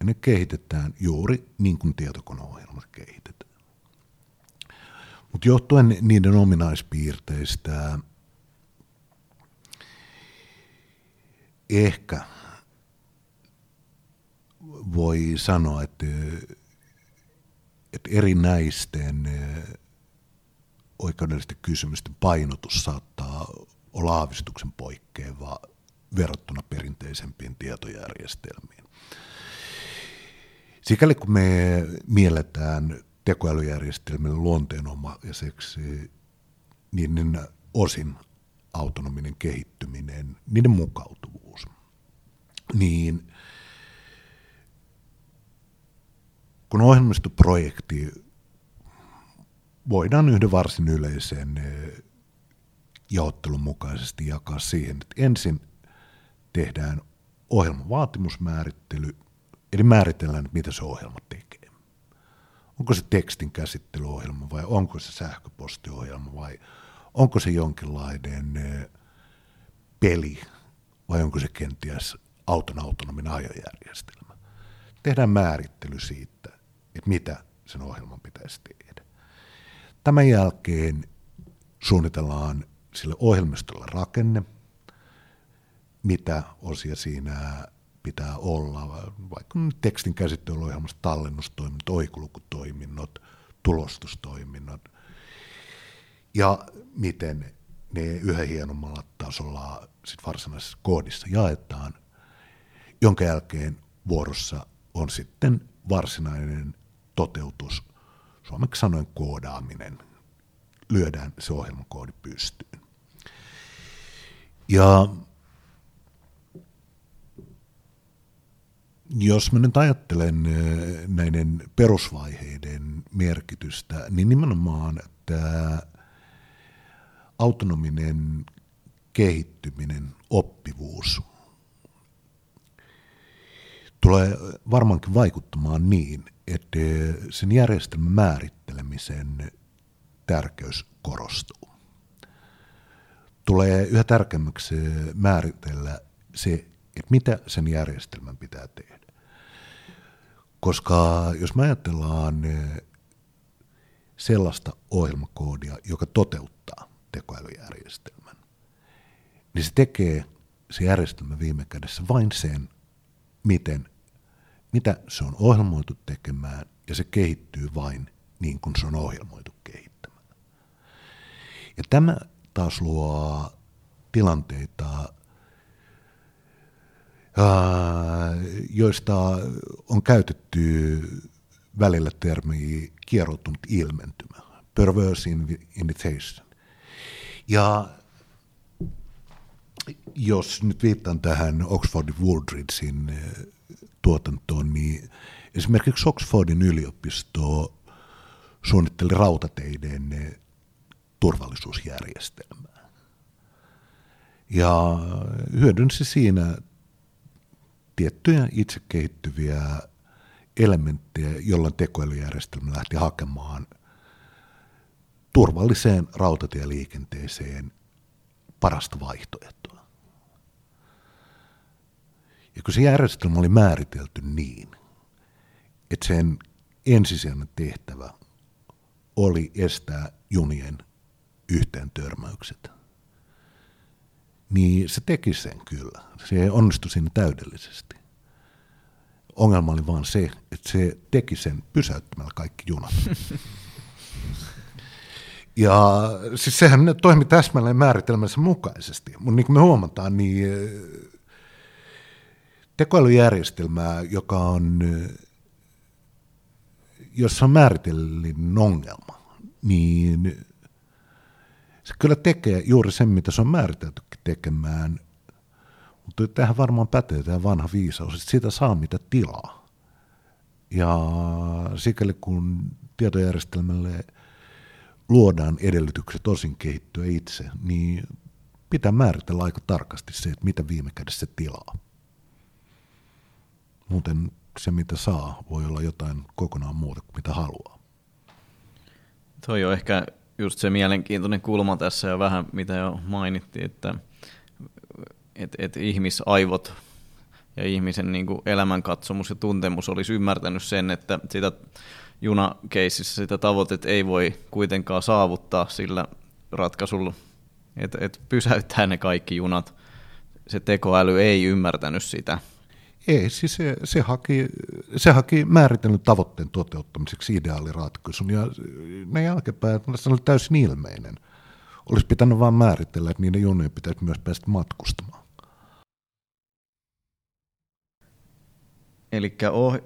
Ja ne kehitetään juuri niin kuin tietokoneohjelmat kehitetään. Mutta johtuen niiden ominaispiirteistä ehkä voi sanoa, että, että erinäisten oikeudellisten kysymysten painotus saattaa olla aavistuksen poikkeava verrattuna perinteisempiin tietojärjestelmiin. Sikäli kun me mielletään tekoälyjärjestelmien luonteenomaiseksi, niin, niin osin autonominen kehittyminen, niiden mukautuvuus, niin kun ohjelmistoprojekti voidaan yhden varsin yleisen eh, jaottelun mukaisesti jakaa siihen, että ensin tehdään ohjelman vaatimusmäärittely, eli määritellään, että mitä se ohjelma tekee. Onko se tekstin käsittelyohjelma vai onko se sähköpostiohjelma vai onko se jonkinlainen eh, peli vai onko se kenties auton autonominen ajojärjestelmä. Tehdään määrittely siitä, että mitä sen ohjelman pitäisi tehdä. Tämän jälkeen suunnitellaan sille ohjelmistolle rakenne, mitä osia siinä pitää olla, vaikka tekstin käsittelyohjelmassa tallennustoiminnot, oikulukutoiminnot, tulostustoiminnot, ja miten ne yhä hienommalla tasolla sit varsinaisessa koodissa jaetaan, jonka jälkeen vuorossa on sitten varsinainen toteutus, suomeksi sanoen koodaaminen, lyödään se ohjelmakoodi pystyyn. Ja jos mä nyt ajattelen äh, näiden perusvaiheiden merkitystä, niin nimenomaan tämä autonominen kehittyminen, oppivuus tulee varmaankin vaikuttamaan niin, että sen järjestelmän määrittelemisen tärkeys korostuu. Tulee yhä tärkeämmäksi määritellä se, että mitä sen järjestelmän pitää tehdä. Koska jos me ajatellaan sellaista ohjelmakoodia, joka toteuttaa tekoälyjärjestelmän, niin se tekee se järjestelmä viime kädessä vain sen, miten, mitä se on ohjelmoitu tekemään, ja se kehittyy vain niin kuin se on ohjelmoitu kehittämään. Ja tämä taas luo tilanteita, joista on käytetty välillä termiä kieroutunut ilmentymä, perverse invitation. Ja jos nyt viittaan tähän Oxfordin Wooldridgein eh, tuotantoon, niin esimerkiksi Oxfordin yliopisto suunnitteli rautateiden eh, turvallisuusjärjestelmää. Ja hyödynsi siinä tiettyjä itse kehittyviä elementtejä, jolloin tekoälyjärjestelmä lähti hakemaan turvalliseen rautatieliikenteeseen parasta vaihtoehtoa. Ja kun se järjestelmä oli määritelty niin, että sen ensisijainen tehtävä oli estää junien yhteen törmäykset, niin se teki sen kyllä. Se onnistui siinä täydellisesti. Ongelma oli vaan se, että se teki sen pysäyttämällä kaikki junat. Ja siis sehän toimi täsmälleen määritelmänsä mukaisesti, mutta niin kuin me huomataan, niin tekoälyjärjestelmää, joka on, jossa on määritellinen ongelma, niin se kyllä tekee juuri sen, mitä se on määriteltykin tekemään, mutta tähän varmaan pätee tämä vanha viisaus, että siitä saa mitä tilaa. Ja sikäli kun tietojärjestelmälle luodaan edellytykset osin kehittyä itse, niin pitää määritellä aika tarkasti se, että mitä viime kädessä tilaa. Muuten se, mitä saa, voi olla jotain kokonaan muuta kuin mitä haluaa.
Toi on ehkä just se mielenkiintoinen kulma tässä ja vähän mitä jo mainittiin, että et, et ihmisaivot ja ihmisen niin elämänkatsomus ja tuntemus olisi ymmärtänyt sen, että sitä junakeississä sitä tavoitetta ei voi kuitenkaan saavuttaa sillä ratkaisulla, että et pysäyttää ne kaikki junat. Se tekoäly ei ymmärtänyt sitä.
Ei, siis se, se, haki, se haki määritellyn tavoitteen toteuttamiseksi ideaaliratkaisun, ja ne jälkeenpäin se oli täysin ilmeinen. Olisi pitänyt vain määritellä, että niiden junien pitäisi myös päästä matkustamaan.
Eli oh,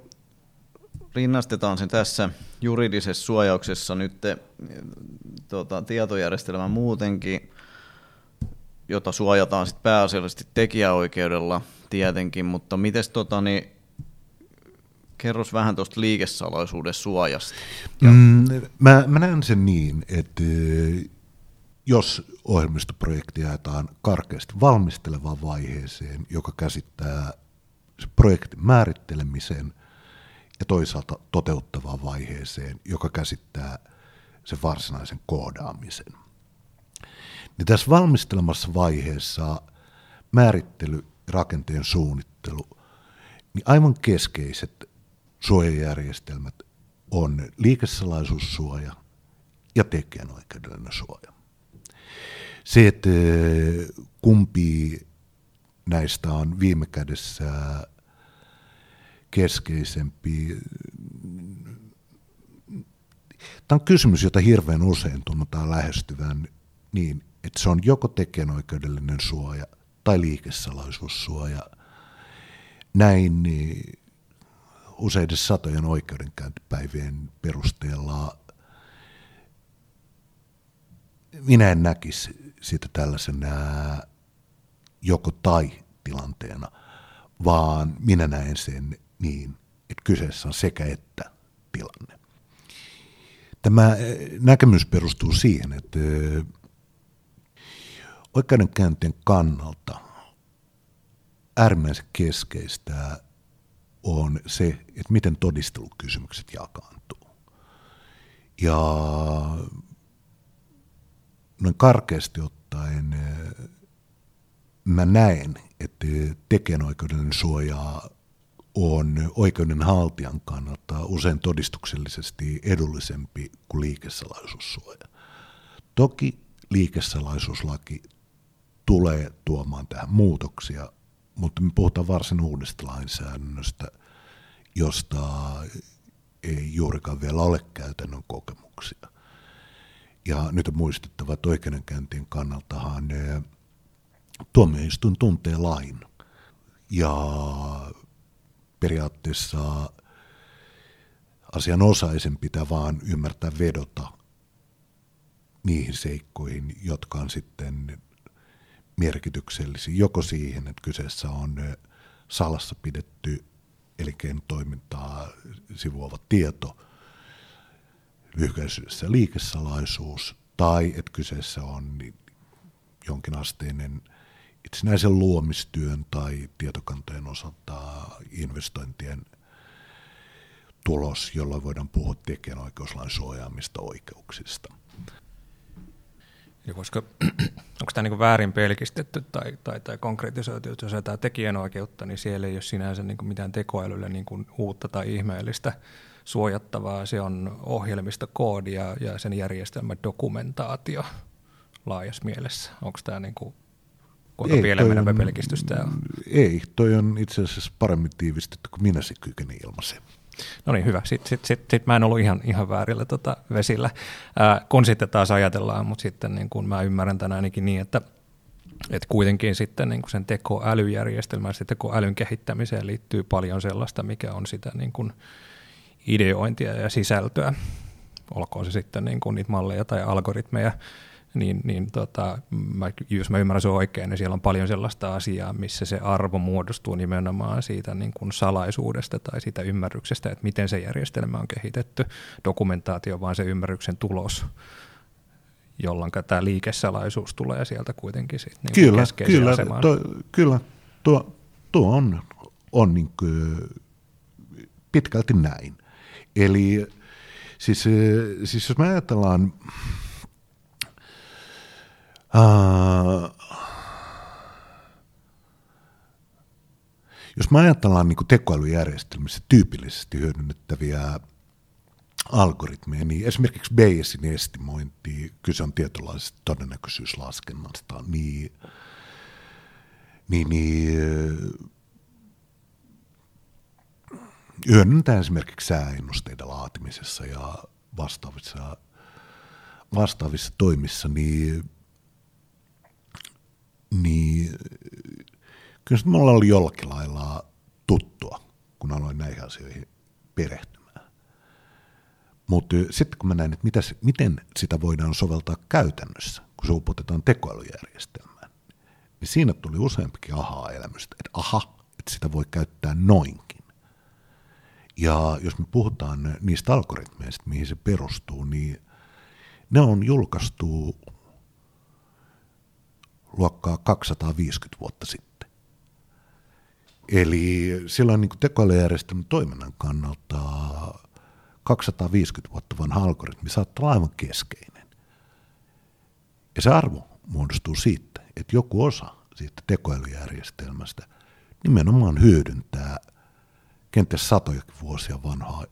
rinnastetaan sen tässä juridisessa suojauksessa nyt tuota, tietojärjestelmä muutenkin, jota suojataan sit pääasiallisesti tekijäoikeudella tietenkin, mutta miten tota, niin, kerros vähän tuosta liikesalaisuuden suojasta.
Mm, mä, mä näen sen niin, että jos ohjelmistoprojekti jaetaan karkeasti valmistelevaan vaiheeseen, joka käsittää projektin määrittelemisen ja toisaalta toteuttavaan vaiheeseen, joka käsittää sen varsinaisen koodaamisen. Niin tässä valmistelemassa vaiheessa määrittely, rakenteen suunnittelu, niin aivan keskeiset suojajärjestelmät on liikesalaisuussuoja ja tekijänoikeudellinen suoja. Se, että kumpi näistä on viime kädessä keskeisempi. Tämä on kysymys, jota hirveän usein tunnutaan lähestyvän niin, että se on joko tekijänoikeudellinen suoja tai liikesalaisuussuoja. Näin niin useiden satojen oikeudenkäyntipäivien perusteella minä en näkisi sitä tällaisena joko tai tilanteena, vaan minä näen sen niin, että kyseessä on sekä että tilanne. Tämä eh, näkemys perustuu siihen, että eh, oikeudenkäyntien kannalta äärimmäisen keskeistä on se, että miten todistelukysymykset jakaantuu. Ja noin karkeasti ottaen eh, mä näen, että tekijänoikeudellinen suojaa on oikeudenhaltijan kannalta usein todistuksellisesti edullisempi kuin liikesalaisuussuoja. Toki liikesalaisuuslaki tulee tuomaan tähän muutoksia, mutta me puhutaan varsin uudesta lainsäädännöstä, josta ei juurikaan vielä ole käytännön kokemuksia. Ja nyt on muistettava, että oikeudenkäyntien kannaltahan tuomioistuin tuntee lain. Ja periaatteessa asianosaisen pitää vaan ymmärtää vedota niihin seikkoihin, jotka on sitten merkityksellisiä, joko siihen, että kyseessä on salassa pidetty elinkeinotoimintaa sivuava tieto, lyhykäisyydessä liikesalaisuus, tai että kyseessä on jonkinasteinen itsenäisen luomistyön tai tietokantojen osalta investointien tulos, jolla voidaan puhua tekijänoikeuslain suojaamista oikeuksista.
Eli voisiko, onko tämä niin väärin pelkistetty tai, tai, tai konkretisoitu, että jos ajatellaan tekijänoikeutta, niin siellä ei ole sinänsä niin mitään tekoälylle niin uutta tai ihmeellistä suojattavaa. Se on ohjelmista koodi ja, sen järjestelmän dokumentaatio laajassa mielessä. Onko tämä niin kuin kuinka ei, pieleen menevä pelkistys tämä on?
Ei, toi on itse asiassa paremmin tiivistetty kuin minä se kykeni ilmaiseen.
No niin, hyvä. Sitten sit, sit, sit mä en ollut ihan, ihan väärillä tota vesillä, ää, kun sitten taas ajatellaan, mutta sitten niin kun mä ymmärrän tänään ainakin niin, että että kuitenkin sitten niin kuin sen tekoälyjärjestelmään, ja tekoälyn kehittämiseen liittyy paljon sellaista, mikä on sitä niin kuin ideointia ja sisältöä. Olkoon se sitten niin kuin niitä malleja tai algoritmeja, niin, niin tota, mä, jos mä ymmärrän se oikein, niin siellä on paljon sellaista asiaa, missä se arvo muodostuu nimenomaan siitä niin kuin salaisuudesta tai siitä ymmärryksestä, että miten se järjestelmä on kehitetty. Dokumentaatio vaan se ymmärryksen tulos, jolloin tämä liikesalaisuus tulee sieltä kuitenkin sit niin
kyllä, kyllä, to, kyllä, tuo, tuo on, on niin kuin pitkälti näin. Eli siis, siis jos me ajatellaan Uh, jos me ajatellaan niin tekoälyjärjestelmissä tyypillisesti hyödynnettäviä algoritmeja, niin esimerkiksi Bayesin estimointi, kyse on tietynlaisesta todennäköisyyslaskennasta, niin, niin, niin hyödyntää esimerkiksi sääennusteiden laatimisessa ja vastaavissa, vastaavissa toimissa, niin, niin kyllä mulla oli jollakin lailla tuttua, kun aloin näihin asioihin perehtymään. Mutta sitten kun mä näin, että mitä, miten sitä voidaan soveltaa käytännössä, kun se upotetaan tekoälyjärjestelmään, niin siinä tuli useampikin aha-elämystä, että aha, että sitä voi käyttää noinkin. Ja jos me puhutaan niistä algoritmeista, mihin se perustuu, niin ne on julkaistu luokkaa 250 vuotta sitten. Eli silloin niin tekoälyjärjestelmän toiminnan kannalta 250 vuotta vanha algoritmi saattaa olla aivan keskeinen. Ja se arvo muodostuu siitä, että joku osa siitä tekoälyjärjestelmästä nimenomaan hyödyntää kenties satoja vuosia vanhaa,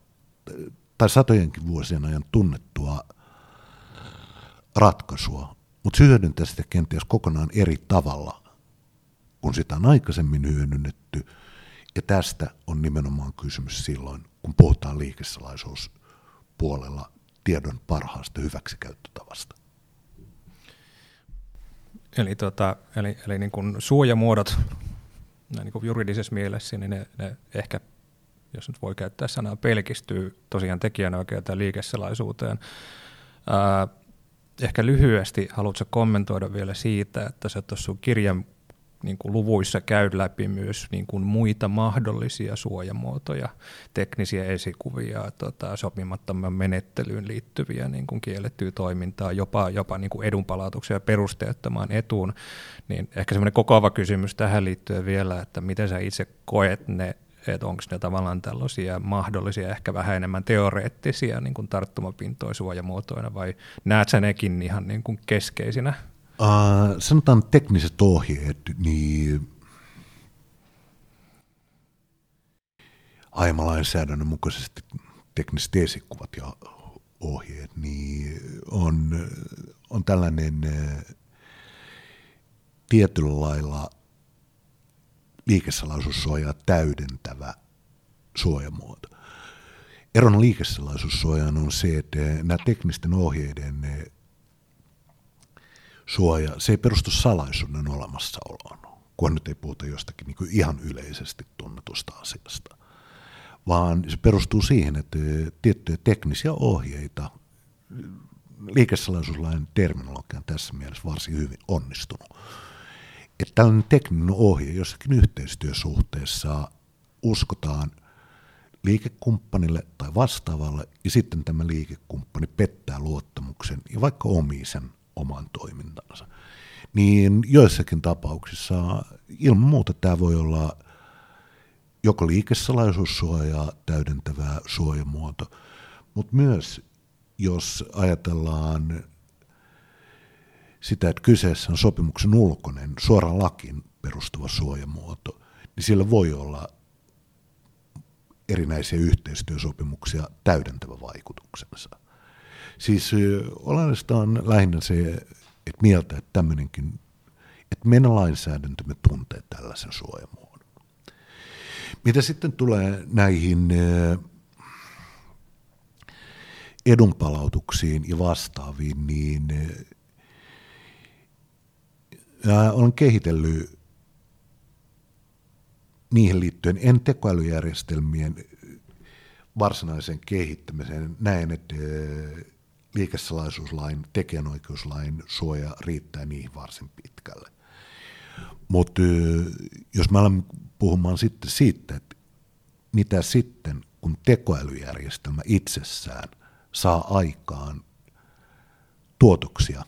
tai satojenkin vuosien ajan tunnettua ratkaisua, mutta se hyödyntää sitä kenties kokonaan eri tavalla, kun sitä on aikaisemmin hyödynnetty. Ja tästä on nimenomaan kysymys silloin, kun puhutaan liikesalaisuuspuolella tiedon parhaasta hyväksikäyttötavasta.
Eli, tota, eli, eli niin kuin suojamuodot näin niin kuin juridisessa mielessä, niin ne, ne ehkä, jos nyt voi käyttää sanaa, pelkistyy tosiaan tekijänoikeuteen ja liikesalaisuuteen. Ää, ehkä lyhyesti haluatko kommentoida vielä siitä, että sä tuossa sun kirjan niin kuin luvuissa käy läpi myös niin kuin muita mahdollisia suojamuotoja, teknisiä esikuvia, tota, sopimattoman menettelyyn liittyviä niin kuin kiellettyä toimintaa, jopa, jopa niin kuin edunpalautuksia perusteettomaan etuun, niin ehkä semmoinen kokoava kysymys tähän liittyen vielä, että miten sä itse koet ne että onko ne tavallaan tällaisia mahdollisia, ehkä vähän enemmän teoreettisia niin kuin tarttumapintoja suojamuotoina, vai näet sä nekin ihan niin kuin keskeisinä?
Uh, sanotaan tekniset ohjeet, niin aiemman lainsäädännön mukaisesti tekniset esikuvat ja ohjeet, niin on, on tällainen tietyllä lailla liikesalaisuussuojaa täydentävä suojamuoto. Erona liikesalaisuussuojaan on se, että nämä teknisten ohjeiden suoja, se ei perustu salaisuuden olemassaoloon, kun nyt ei puhuta jostakin niin kuin ihan yleisesti tunnetusta asiasta, vaan se perustuu siihen, että tiettyjä teknisiä ohjeita, liikesalaisuuslain terminologia on tässä mielessä varsin hyvin onnistunut. Että tällainen tekninen ohje jossakin yhteistyösuhteessa uskotaan liikekumppanille tai vastaavalle, ja sitten tämä liikekumppani pettää luottamuksen ja vaikka omii sen oman toimintansa. Niin joissakin tapauksissa ilman muuta tämä voi olla joko liikesalaisuussuojaa täydentävä suojamuoto, mutta myös jos ajatellaan sitä, että kyseessä on sopimuksen ulkoinen, suoraan lakin perustuva suojamuoto, niin sillä voi olla erinäisiä yhteistyösopimuksia täydentävä vaikutuksensa. Siis olennaista on lähinnä se, että mieltä, että tämmöinenkin, että meidän lainsäädäntömme tuntee tällaisen suojamuodon. Mitä sitten tulee näihin edunpalautuksiin ja vastaaviin, niin olen kehitellyt niihin liittyen en tekoälyjärjestelmien varsinaisen kehittämiseen näen, että liikesalaisuuslain, tekijänoikeuslain suoja riittää niihin varsin pitkälle. Mutta jos mä alan puhumaan sitten siitä, että mitä sitten, kun tekoälyjärjestelmä itsessään saa aikaan tuotoksia,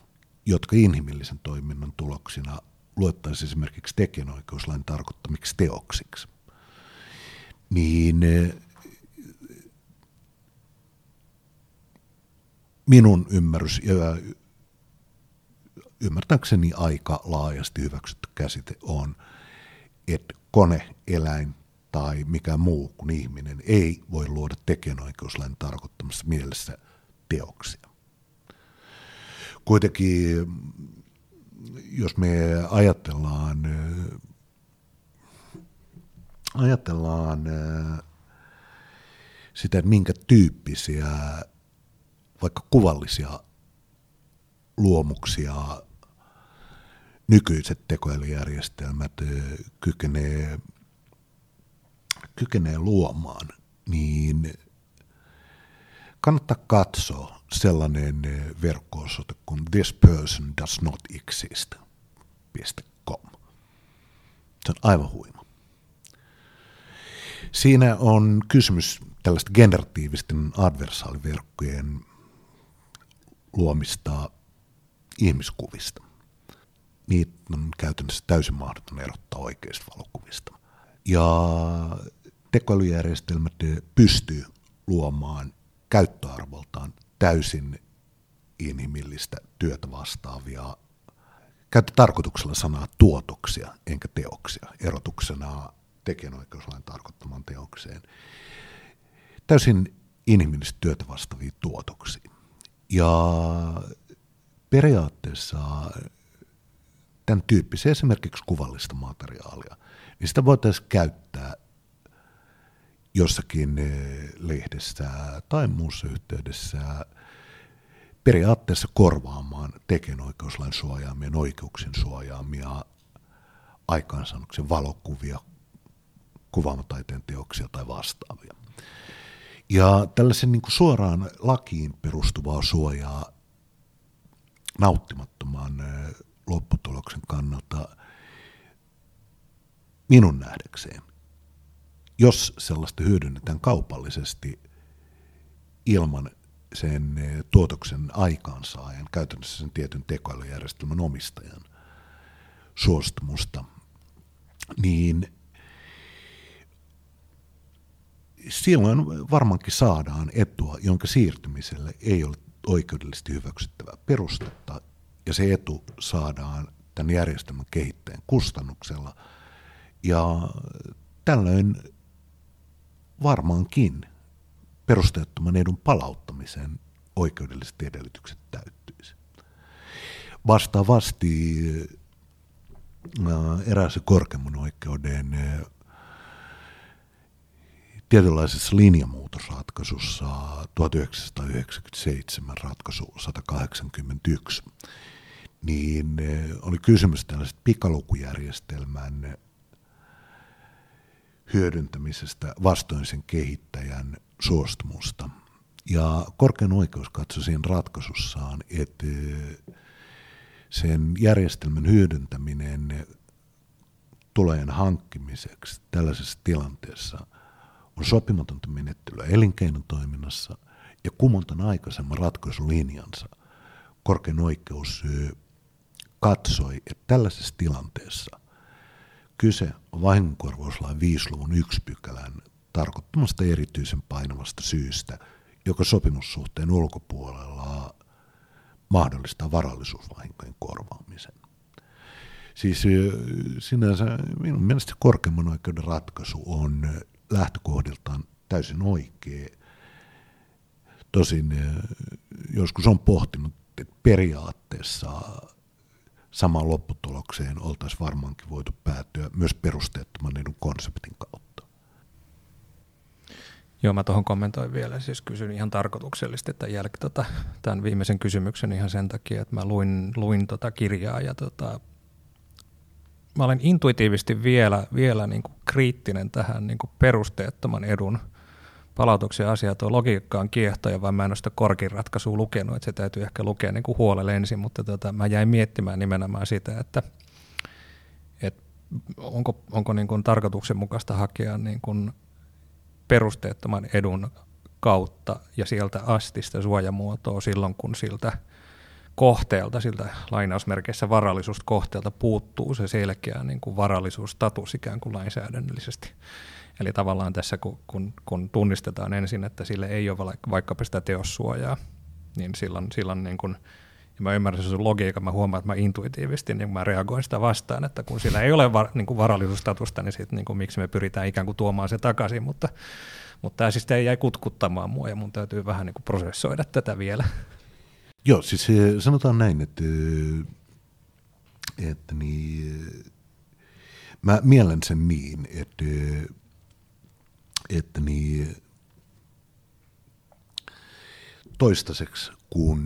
jotka inhimillisen toiminnan tuloksina luettaisiin esimerkiksi tekijänoikeuslain tarkoittamiksi teoksiksi, niin minun ymmärrys ja ymmärtääkseni aika laajasti hyväksytty käsite on, että kone, eläin tai mikä muu kuin ihminen ei voi luoda tekijänoikeuslain tarkoittamassa mielessä teoksia. Kuitenkin, jos me ajatellaan, ajatellaan sitä, että minkä tyyppisiä vaikka kuvallisia luomuksia nykyiset tekoälyjärjestelmät kykenee, kykenee luomaan, niin kannattaa katsoa sellainen verkko-osoite kuin thispersondoesnotexist.com. Se on aivan huima. Siinä on kysymys tällaista generatiivisten adversaaliverkkojen luomista ihmiskuvista. Niitä on käytännössä täysin mahdoton erottaa oikeista valokuvista. Ja tekoälyjärjestelmät pystyy luomaan käyttöarvoltaan täysin inhimillistä työtä vastaavia käytä tarkoituksella sanaa tuotoksia enkä teoksia, erotuksena tekijänoikeuslain tarkoittamaan teokseen. Täysin inhimillistä työtä vastaavia tuotoksia. Ja periaatteessa tämän tyyppisiä esimerkiksi kuvallista materiaalia, niin sitä voitaisiin käyttää jossakin eh, lehdessä tai muussa yhteydessä periaatteessa korvaamaan tekijänoikeuslain suojaamien oikeuksien suojaamia aikaansaannoksen valokuvia, kuvaamataiteen teoksia tai vastaavia. Ja tällaisen niin kuin suoraan lakiin perustuvaa suojaa nauttimattoman eh, lopputuloksen kannalta minun nähdäkseen jos sellaista hyödynnetään kaupallisesti ilman sen eh, tuotoksen aikaansaajan, käytännössä sen tietyn tekoälyjärjestelmän omistajan suostumusta, niin silloin varmaankin saadaan etua, jonka siirtymiselle ei ole oikeudellisesti hyväksyttävää perustetta, ja se etu saadaan tämän järjestelmän kehittäjän kustannuksella. Ja tällöin varmaankin perusteettoman edun palauttamisen oikeudelliset edellytykset täyttyisi. Vastaavasti äh, eräässä korkeimman oikeuden äh, tietynlaisessa linjamuutosratkaisussa 1997 ratkaisu 181, niin äh, oli kysymys tällaisesta pikalukujärjestelmän hyödyntämisestä vastoin sen kehittäjän suostumusta. Ja korkein oikeus katsoi siinä ratkaisussaan, että sen järjestelmän hyödyntäminen tulojen hankkimiseksi tällaisessa tilanteessa on sopimatonta menettelyä elinkeinotoiminnassa ja kumontan aikaisemman ratkaisulinjansa korkein oikeus katsoi, että tällaisessa tilanteessa Kyse on vahingonkorvauslain 5 luvun 1 pykälän tarkoittamasta erityisen painavasta syystä, joka sopimussuhteen ulkopuolella mahdollistaa varallisuusvahinkojen korvaamisen. Siis sinänsä minun mielestä korkeimman oikeuden ratkaisu on lähtökohdiltaan täysin oikea. Tosin joskus on pohtinut, että periaatteessa samaan lopputulokseen oltaisiin varmaankin voitu päätyä myös perusteettoman edun konseptin kautta.
Joo, mä tuohon kommentoin vielä, siis kysyn ihan tarkoituksellisesti tämän, jälkeen, tota, tämän viimeisen kysymyksen ihan sen takia, että mä luin, luin tota kirjaa ja tota, mä olen intuitiivisesti vielä, vielä niin kuin kriittinen tähän niin kuin perusteettoman edun – palautuksen asia, tuo logiikka on kiehtoja, vaan mä en ole sitä korkin ratkaisua lukenut, että se täytyy ehkä lukea niin kuin ensin, mutta tota, mä jäin miettimään nimenomaan sitä, että, että onko, onko niin kuin tarkoituksenmukaista hakea niin kuin perusteettoman edun kautta ja sieltä asti sitä suojamuotoa silloin, kun siltä kohteelta, siltä lainausmerkeissä varallisuuskohteelta puuttuu se selkeä niin kuin varallisuusstatus ikään kuin lainsäädännöllisesti. Eli tavallaan tässä, kun, kun, kun tunnistetaan ensin, että sille ei ole vaikkapa sitä teossuojaa, niin silloin, silloin niin kun, ja mä ymmärrän sen logiikan, mä huomaan, että mä intuitiivisesti niin mä reagoin sitä vastaan, että kun sillä ei ole var, niin kuin varallisuusstatusta, niin, sit, niin kuin, miksi me pyritään ikään kuin tuomaan se takaisin, mutta, mutta tämä siis ei jäi kutkuttamaan mua ja mun täytyy vähän niin kuin prosessoida tätä vielä.
Joo, siis eh, sanotaan näin, että, että niin, mä mielen sen niin, että että niin, toistaiseksi, kun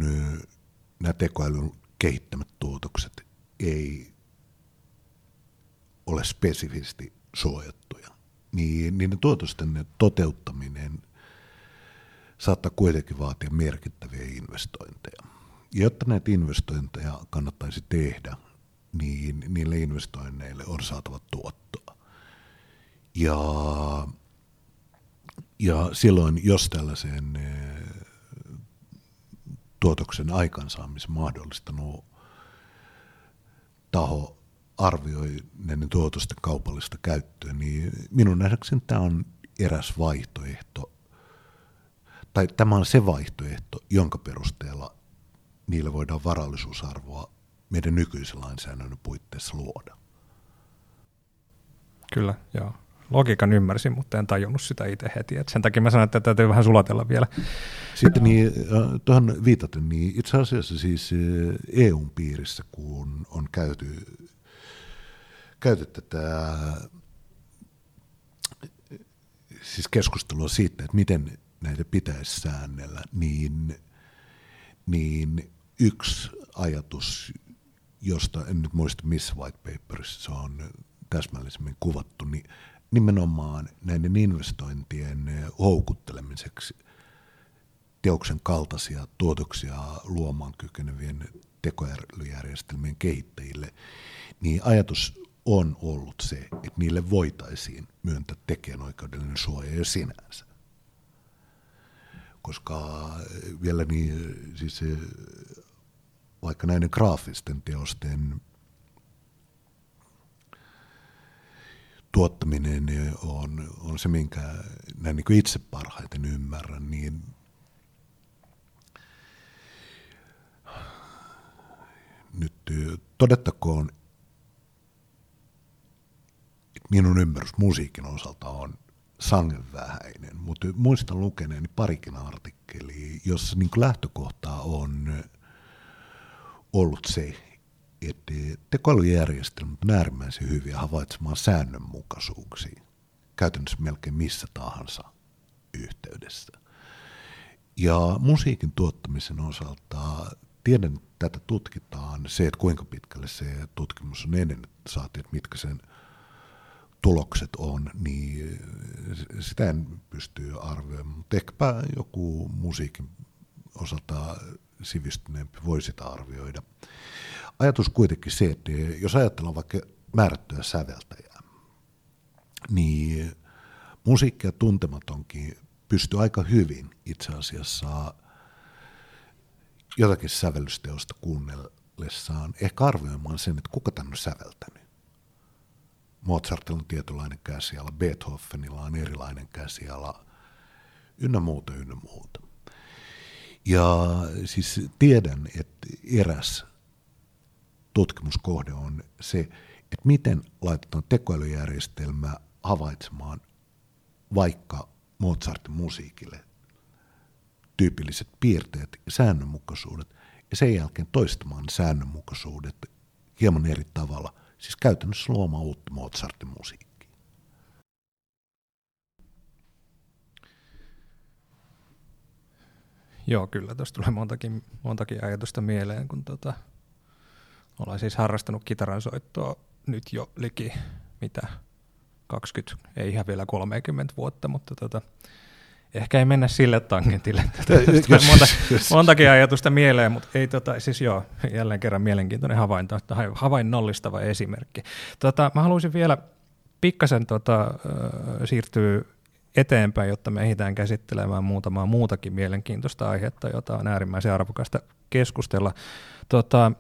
nämä tekoälyn kehittämät tuotokset ei ole spesifisti suojattuja, niin niiden tuotosten toteuttaminen saattaa kuitenkin vaatia merkittäviä investointeja. Ja jotta näitä investointeja kannattaisi tehdä, niin niille investoinneille on saatava tuottoa. Ja, ja silloin, jos tällaisen eh, tuotoksen aikansaamisen mahdollistanut taho arvioi näiden tuotosten kaupallista käyttöä, niin minun nähdäkseni tämä on eräs vaihtoehto, tai tämä on se vaihtoehto, jonka perusteella niille voidaan varallisuusarvoa meidän nykyisen lainsäädännön puitteissa luoda.
Kyllä, joo. Logiikan ymmärsin, mutta en tajunnut sitä itse heti. Et sen takia mä sanoin, että täytyy vähän sulatella vielä.
Sitten niin, tuohon viitaten, niin itse asiassa siis EUn piirissä, kun on käyty, käyty tätä siis keskustelua siitä, että miten näitä pitäisi säännellä, niin, niin yksi ajatus, josta en nyt muista missä white paperissa se on täsmällisemmin kuvattu, niin nimenomaan näiden investointien houkuttelemiseksi teoksen kaltaisia tuotoksia luomaan kykenevien tekoälyjärjestelmien kehittäjille, niin ajatus on ollut se, että niille voitaisiin myöntää tekijänoikeudellinen suoja jo sinänsä. Koska vielä niin, siis vaikka näiden graafisten teosten tuottaminen on, on se, minkä näin niin itse parhaiten ymmärrän, niin nyt todettakoon, että minun ymmärrys musiikin osalta on sangen vähäinen, mutta muistan lukeneeni parikin artikkeliä, jossa niin lähtökohta on ollut se, että tekoälyjärjestelmät on äärimmäisen hyviä havaitsemaan säännönmukaisuuksia käytännössä melkein missä tahansa yhteydessä. Ja musiikin tuottamisen osalta tiedän, että tätä tutkitaan, se, että kuinka pitkälle se tutkimus on edennyt, saatiin, että mitkä sen tulokset on, niin sitä en pysty arvioimaan, mutta ehkäpä joku musiikin osalta sivistyneempi voi sitä arvioida. Ajatus kuitenkin se, että jos ajatellaan vaikka määrättyä säveltäjää, niin musiikkia tuntematonkin pystyy aika hyvin itse asiassa jotakin sävellysteosta kuunnellessaan ehkä arvioimaan sen, että kuka tämän on säveltänyt. Mozartilla on tietynlainen käsiala, Beethovenilla on erilainen käsiala, ynnä muuta, ynnä muuta. Ja siis tiedän, että eräs tutkimuskohde on se, että miten laitetaan tekoälyjärjestelmä havaitsemaan vaikka Mozartin musiikille tyypilliset piirteet ja säännönmukaisuudet, ja sen jälkeen toistamaan säännönmukaisuudet hieman eri tavalla, siis käytännössä luomaan uutta Mozartin musiikkia.
Joo, kyllä. Tuosta tulee montakin, montakin ajatusta mieleen, kun tota, olen siis harrastanut kitaran soittoa nyt jo liki mitä 20, ei ihan vielä 30 vuotta, mutta tota, ehkä ei mennä sille tangentille. Monta, montakin ajatusta mieleen, mutta ei tota, siis joo, jälleen kerran mielenkiintoinen havainto, havainnollistava esimerkki. Tota, mä haluaisin vielä pikkasen tota, siirtyä eteenpäin, jotta me ehditään käsittelemään muutamaa muutakin mielenkiintoista aihetta, jota on äärimmäisen arvokasta keskustella. Tota,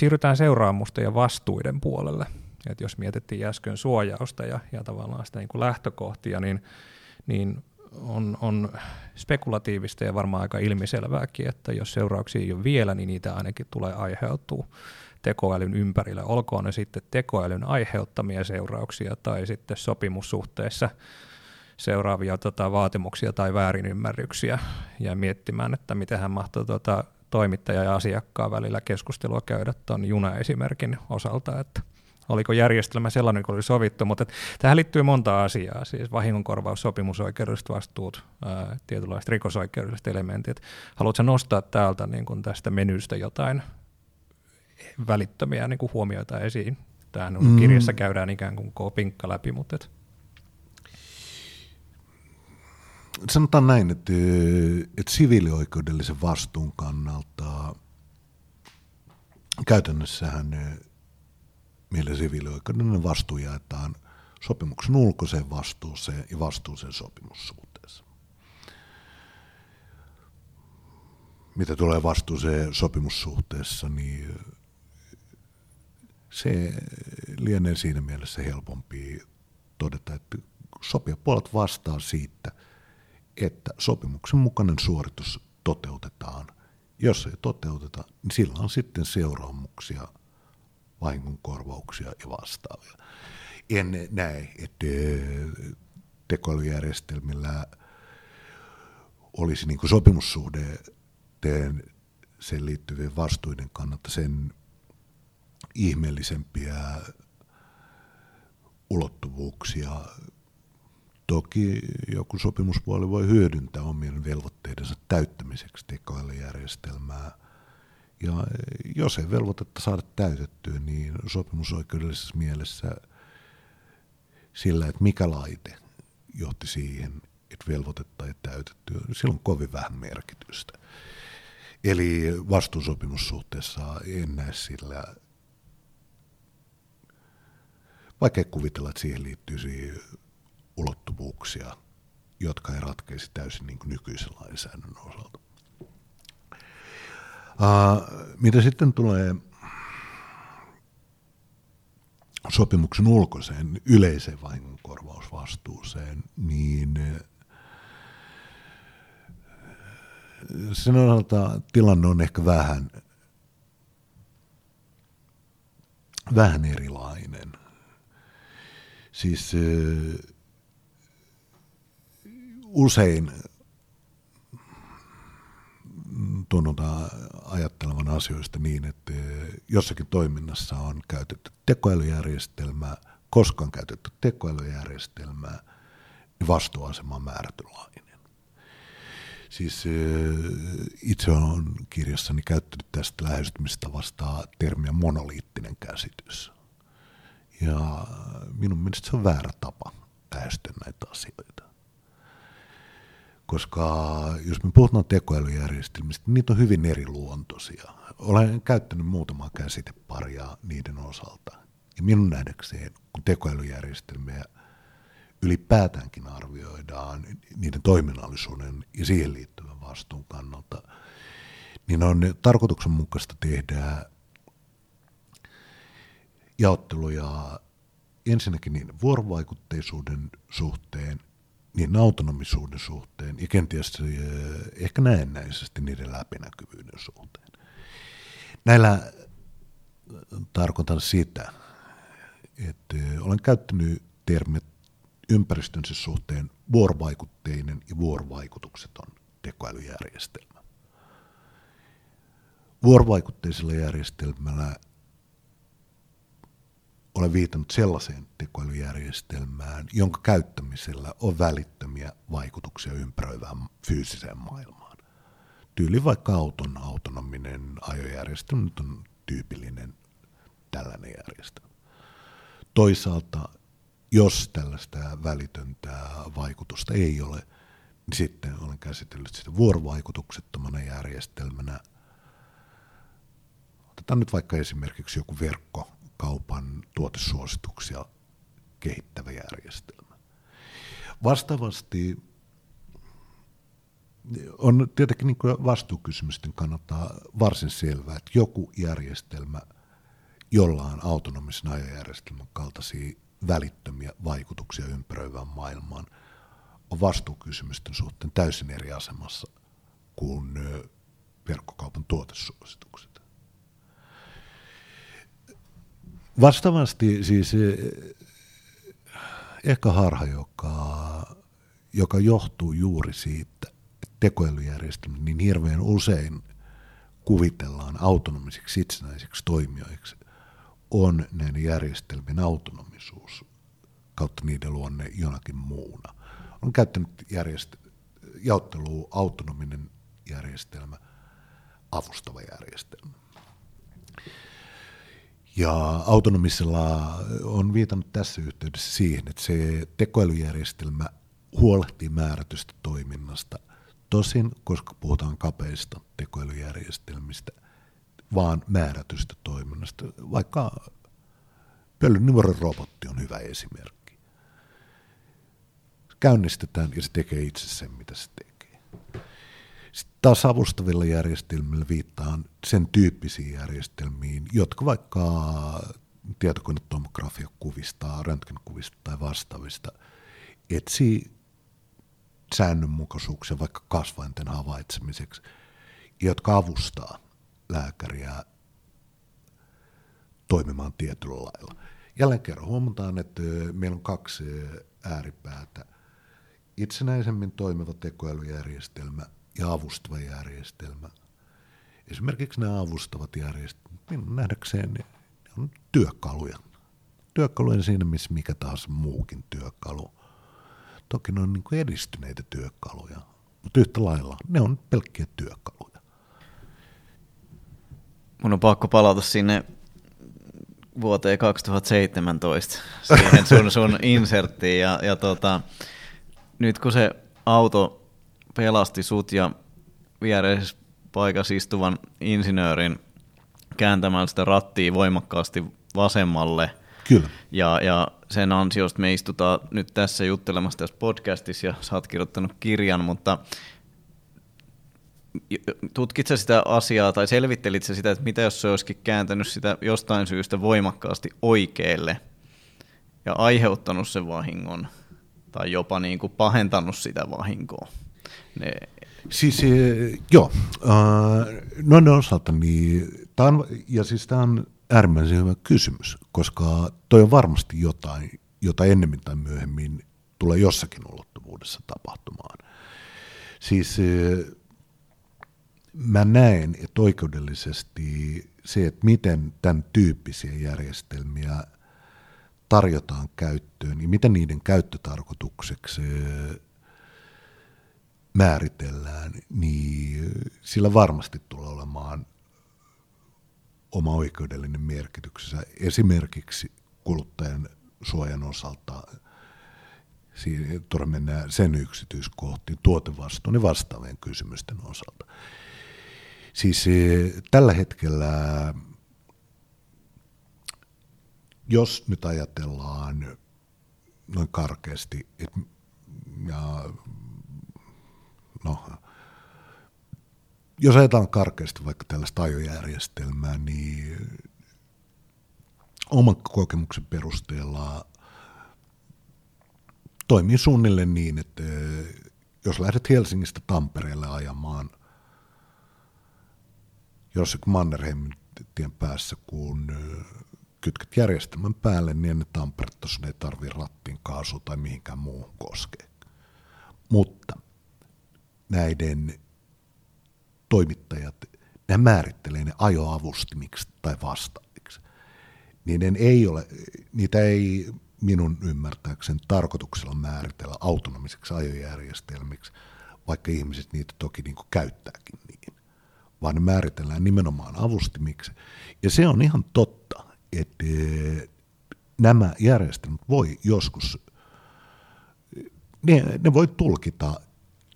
siirrytään seuraamusten ja vastuiden puolelle. Et jos mietittiin äsken suojausta ja, ja tavallaan sitä niin kuin lähtökohtia, niin, niin on, on spekulatiivista ja varmaan aika ilmiselvääkin, että jos seurauksia ei ole vielä, niin niitä ainakin tulee aiheutua tekoälyn ympärillä. Olkoon ne sitten tekoälyn aiheuttamia seurauksia tai sitten sopimussuhteessa seuraavia tota, vaatimuksia tai väärinymmärryksiä ja miettimään, että miten hän mahtoi tota, toimittaja ja asiakkaan välillä keskustelua käydä tuon juna-esimerkin osalta, että oliko järjestelmä sellainen kuin oli sovittu, mutta tähän liittyy monta asiaa, siis vahingonkorvaus, sopimusoikeudelliset vastuut, ää, tietynlaiset rikosoikeudelliset elementit. Haluatko nostaa täältä niin kuin tästä menystä jotain välittömiä niin kuin huomioita esiin? Tähän mm. kirjassa käydään ikään kuin kopinkka läpi, mutta et.
Sanotaan näin, että, että siviilioikeudellisen vastuun kannalta käytännössähän meillä siviilioikeudellinen vastuu jaetaan sopimuksen ulkoiseen vastuuseen ja vastuuseen sopimussuhteessa. Mitä tulee vastuuseen sopimussuhteessa, niin se lienee siinä mielessä helpompi todeta, että sopijapuolet vastaa siitä, että sopimuksen mukainen suoritus toteutetaan. Jos ei toteuteta, niin sillä on sitten seuraamuksia, vahingonkorvauksia ja vastaavia. En näe, että tekoälyjärjestelmillä olisi niin kuin sopimussuhteen sen liittyvien vastuiden kannalta sen ihmeellisempiä ulottuvuuksia. Toki joku sopimuspuoli voi hyödyntää omien velvoitteidensa täyttämiseksi tekoälyjärjestelmää. Ja jos ei velvoitetta saada täytettyä, niin sopimusoikeudellisessa mielessä sillä, että mikä laite johti siihen, että velvoitetta ei täytetty, sillä on kovin vähän merkitystä. Eli vastuusopimussuhteessa en näe sillä vaikea kuvitella, että siihen liittyisi ulottuvuuksia, jotka ei ratkeisi täysin niin kuin nykyisen lainsäädännön osalta. Uh, mitä sitten tulee sopimuksen ulkoiseen yleiseen vahingonkorvausvastuuseen, niin sen osalta tilanne on ehkä vähän, vähän erilainen. Siis usein tunnutaan ajattelevan asioista niin, että jossakin toiminnassa on käytetty tekoälyjärjestelmää, koska on käytetty tekoälyjärjestelmää, niin vastuuasema on määrätynlainen. Siis itse olen kirjassani käyttänyt tästä lähestymistä vastaan termiä monoliittinen käsitys. Ja minun mielestä se on väärä tapa lähestyä näitä asioita. Koska jos me puhutaan tekoälyjärjestelmistä, niin niitä on hyvin eriluontoisia. Olen käyttänyt muutamaa käsiteparia niiden osalta. Ja minun nähdäkseen, kun tekoälyjärjestelmiä ylipäätäänkin arvioidaan niiden toiminnallisuuden ja siihen liittyvän vastuun kannalta, niin on tarkoituksenmukaista tehdä jaotteluja ensinnäkin niin vuorovaikutteisuuden suhteen, niin autonomisuuden suhteen ja kenties eh, ehkä näennäisesti niiden läpinäkyvyyden suhteen. Näillä eh, tarkoitan sitä, että eh, olen käyttänyt termit ympäristönsä suhteen vuorovaikutteinen ja vuorovaikutukseton tekoälyjärjestelmä. Vuorovaikutteisella järjestelmällä olen viitannut sellaiseen tekoälyjärjestelmään, jonka käyttämisellä on välittömiä vaikutuksia ympäröivään fyysiseen maailmaan. Tyyli vaikka auton autonominen ajojärjestelmä on tyypillinen tällainen järjestelmä. Toisaalta, jos tällaista välitöntä vaikutusta ei ole, niin sitten olen käsitellyt sitä vuorovaikutuksettomana järjestelmänä. Otetaan nyt vaikka esimerkiksi joku verkko kaupan tuotesuosituksia kehittävä järjestelmä. Vastaavasti on tietenkin niin kuin vastuukysymysten kannalta varsin selvää, että joku järjestelmä, jolla on autonomisen ajojärjestelmän kaltaisia välittömiä vaikutuksia ympäröivään maailmaan, on vastuukysymysten suhteen täysin eri asemassa kuin verkkokaupan tuotesuositukset. Vastaavasti siis eh, ehkä harha, joka, joka johtuu juuri siitä, että tekoälyjärjestelmät niin hirveän usein kuvitellaan autonomisiksi itsenäisiksi toimijoiksi, on näiden järjestelmien autonomisuus kautta niiden luonne jonakin muuna. On käyttänyt järjest- jaottelua autonominen järjestelmä, avustava järjestelmä. Ja autonomisella on viitannut tässä yhteydessä siihen, että se tekoälyjärjestelmä huolehtii määrätystä toiminnasta. Tosin, koska puhutaan kapeista tekoälyjärjestelmistä, vaan määrätystä toiminnasta. Vaikka pölynumeron robotti on hyvä esimerkki. Käynnistetään ja se tekee itse sen, mitä se tekee. Sitten taas avustavilla järjestelmillä viittaan sen tyyppisiin järjestelmiin, jotka vaikka tietokonetomografiakuvista, röntgenkuvista tai vastaavista etsii säännönmukaisuuksia vaikka kasvainten havaitsemiseksi, jotka avustaa lääkäriä toimimaan tietyllä lailla. Jälleen kerran huomataan, että meillä on kaksi ääripäätä. Itsenäisemmin toimiva tekoälyjärjestelmä ja avustava järjestelmä. Esimerkiksi nämä avustavat järjestelmät, minun nähdäkseen ne on työkaluja. Työkaluja siinä, missä mikä taas muukin työkalu. Toki ne on niin edistyneitä työkaluja, mutta yhtä lailla ne on pelkkiä työkaluja.
Mun on pakko palata sinne vuoteen 2017 siihen sun, sun inserttiin ja, ja tota, nyt kun se auto pelasti sut ja viereisessä paikassa istuvan insinöörin kääntämällä sitä rattia voimakkaasti vasemmalle.
Kyllä.
Ja, ja sen ansiosta me istutaan nyt tässä juttelemassa tässä podcastissa ja sä oot kirjoittanut kirjan, mutta tutkitko sitä asiaa tai selvittelit sitä, että mitä jos se olisikin kääntänyt sitä jostain syystä voimakkaasti oikealle ja aiheuttanut sen vahingon tai jopa niin kuin pahentanut sitä vahinkoa? Ne...
Siis eh, joo, äh, noin osalta niin, tämä on, ja siis tämä on äärimmäisen hyvä kysymys, koska toi on varmasti jotain, jota ennemmin tai myöhemmin tulee jossakin ulottuvuudessa tapahtumaan. Siis eh, mä näen, että oikeudellisesti se, että miten tämän tyyppisiä järjestelmiä tarjotaan käyttöön, niin miten niiden käyttötarkoitukseksi määritellään, niin sillä varmasti tulee olemaan oma oikeudellinen merkityksensä. Esimerkiksi kuluttajan suojan osalta, tuolla mennään sen yksityiskohtiin, tuotevastuun ja vastaavien kysymysten osalta. Siis eh, tällä hetkellä, jos nyt ajatellaan noin karkeasti, että ja, no, jos ajatellaan karkeasti vaikka tällaista ajojärjestelmää, niin oman kokemuksen perusteella toimii suunnilleen niin, että jos lähdet Helsingistä Tampereelle ajamaan jossakin Mannerheimin tien päässä, kun kytket järjestelmän päälle, niin ennen Tamperetta sun ei tarvi rattiin kaasu tai mihinkään muuhun koskea. Mutta näiden toimittajat, ne määrittelee ne ajoavustimiksi tai vastaaviksi. Niiden ei ole, niitä ei minun ymmärtääkseni tarkoituksella määritellä autonomiseksi ajojärjestelmiksi, vaikka ihmiset niitä toki niin käyttääkin niin vaan ne määritellään nimenomaan avustimiksi. Ja se on ihan totta, että eh, nämä järjestelmät voi joskus, ne, ne voi tulkita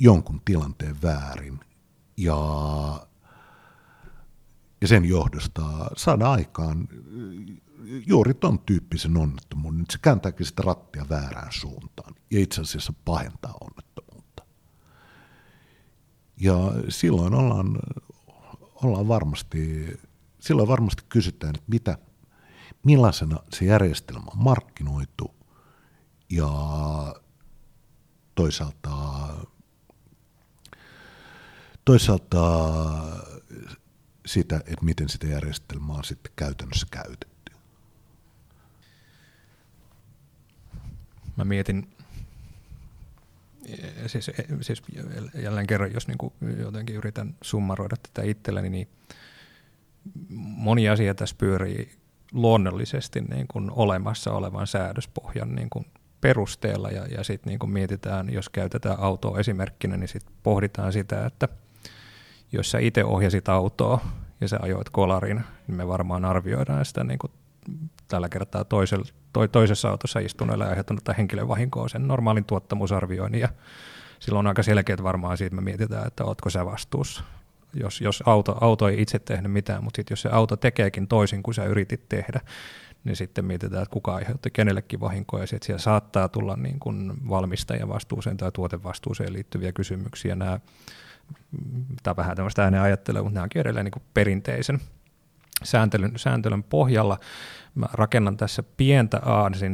jonkun tilanteen väärin ja, ja sen johdosta saada aikaan juuri ton tyyppisen onnettomuuden, että se kääntääkin sitä rattia väärään suuntaan ja itse asiassa pahentaa onnettomuutta. Ja silloin ollaan ollaan varmasti, silloin varmasti kysytään, että mitä, millaisena se järjestelmä on markkinoitu ja toisaalta, toisaalta sitä, että miten sitä järjestelmää on sitten käytännössä käytetty.
Mä mietin siis, siis jälleen kerran, jos niin kuin jotenkin yritän summaroida tätä itselleni, niin moni asia tässä pyörii luonnollisesti niin kuin olemassa olevan säädöspohjan niin kuin perusteella ja, ja sitten niin mietitään, jos käytetään autoa esimerkkinä, niin sitten pohditaan sitä, että jos sä itse ohjasit autoa ja sä ajoit kolarin, niin me varmaan arvioidaan sitä niin kuin tällä kertaa toisella, toi, toisessa autossa istuneella aiheuttanutta henkilövahinkoa sen normaalin tuottamusarvioinnin ja silloin on aika selkeät varmaan siitä me mietitään, että ootko sä vastuussa. Jos, jos auto, auto ei itse tehnyt mitään, mutta sitten jos se auto tekeekin toisin kuin sä yritit tehdä, niin sitten mietitään, että kuka aiheutti kenellekin vahinkoa, ja siellä saattaa tulla niin kuin valmistajan vastuuseen tai tuotevastuuseen liittyviä kysymyksiä. Nämä, on vähän tämmöistä ääneen ajattelua, mutta nämä onkin edelleen niin perinteisen sääntelyn, sääntelyn pohjalla. Mä rakennan tässä pientä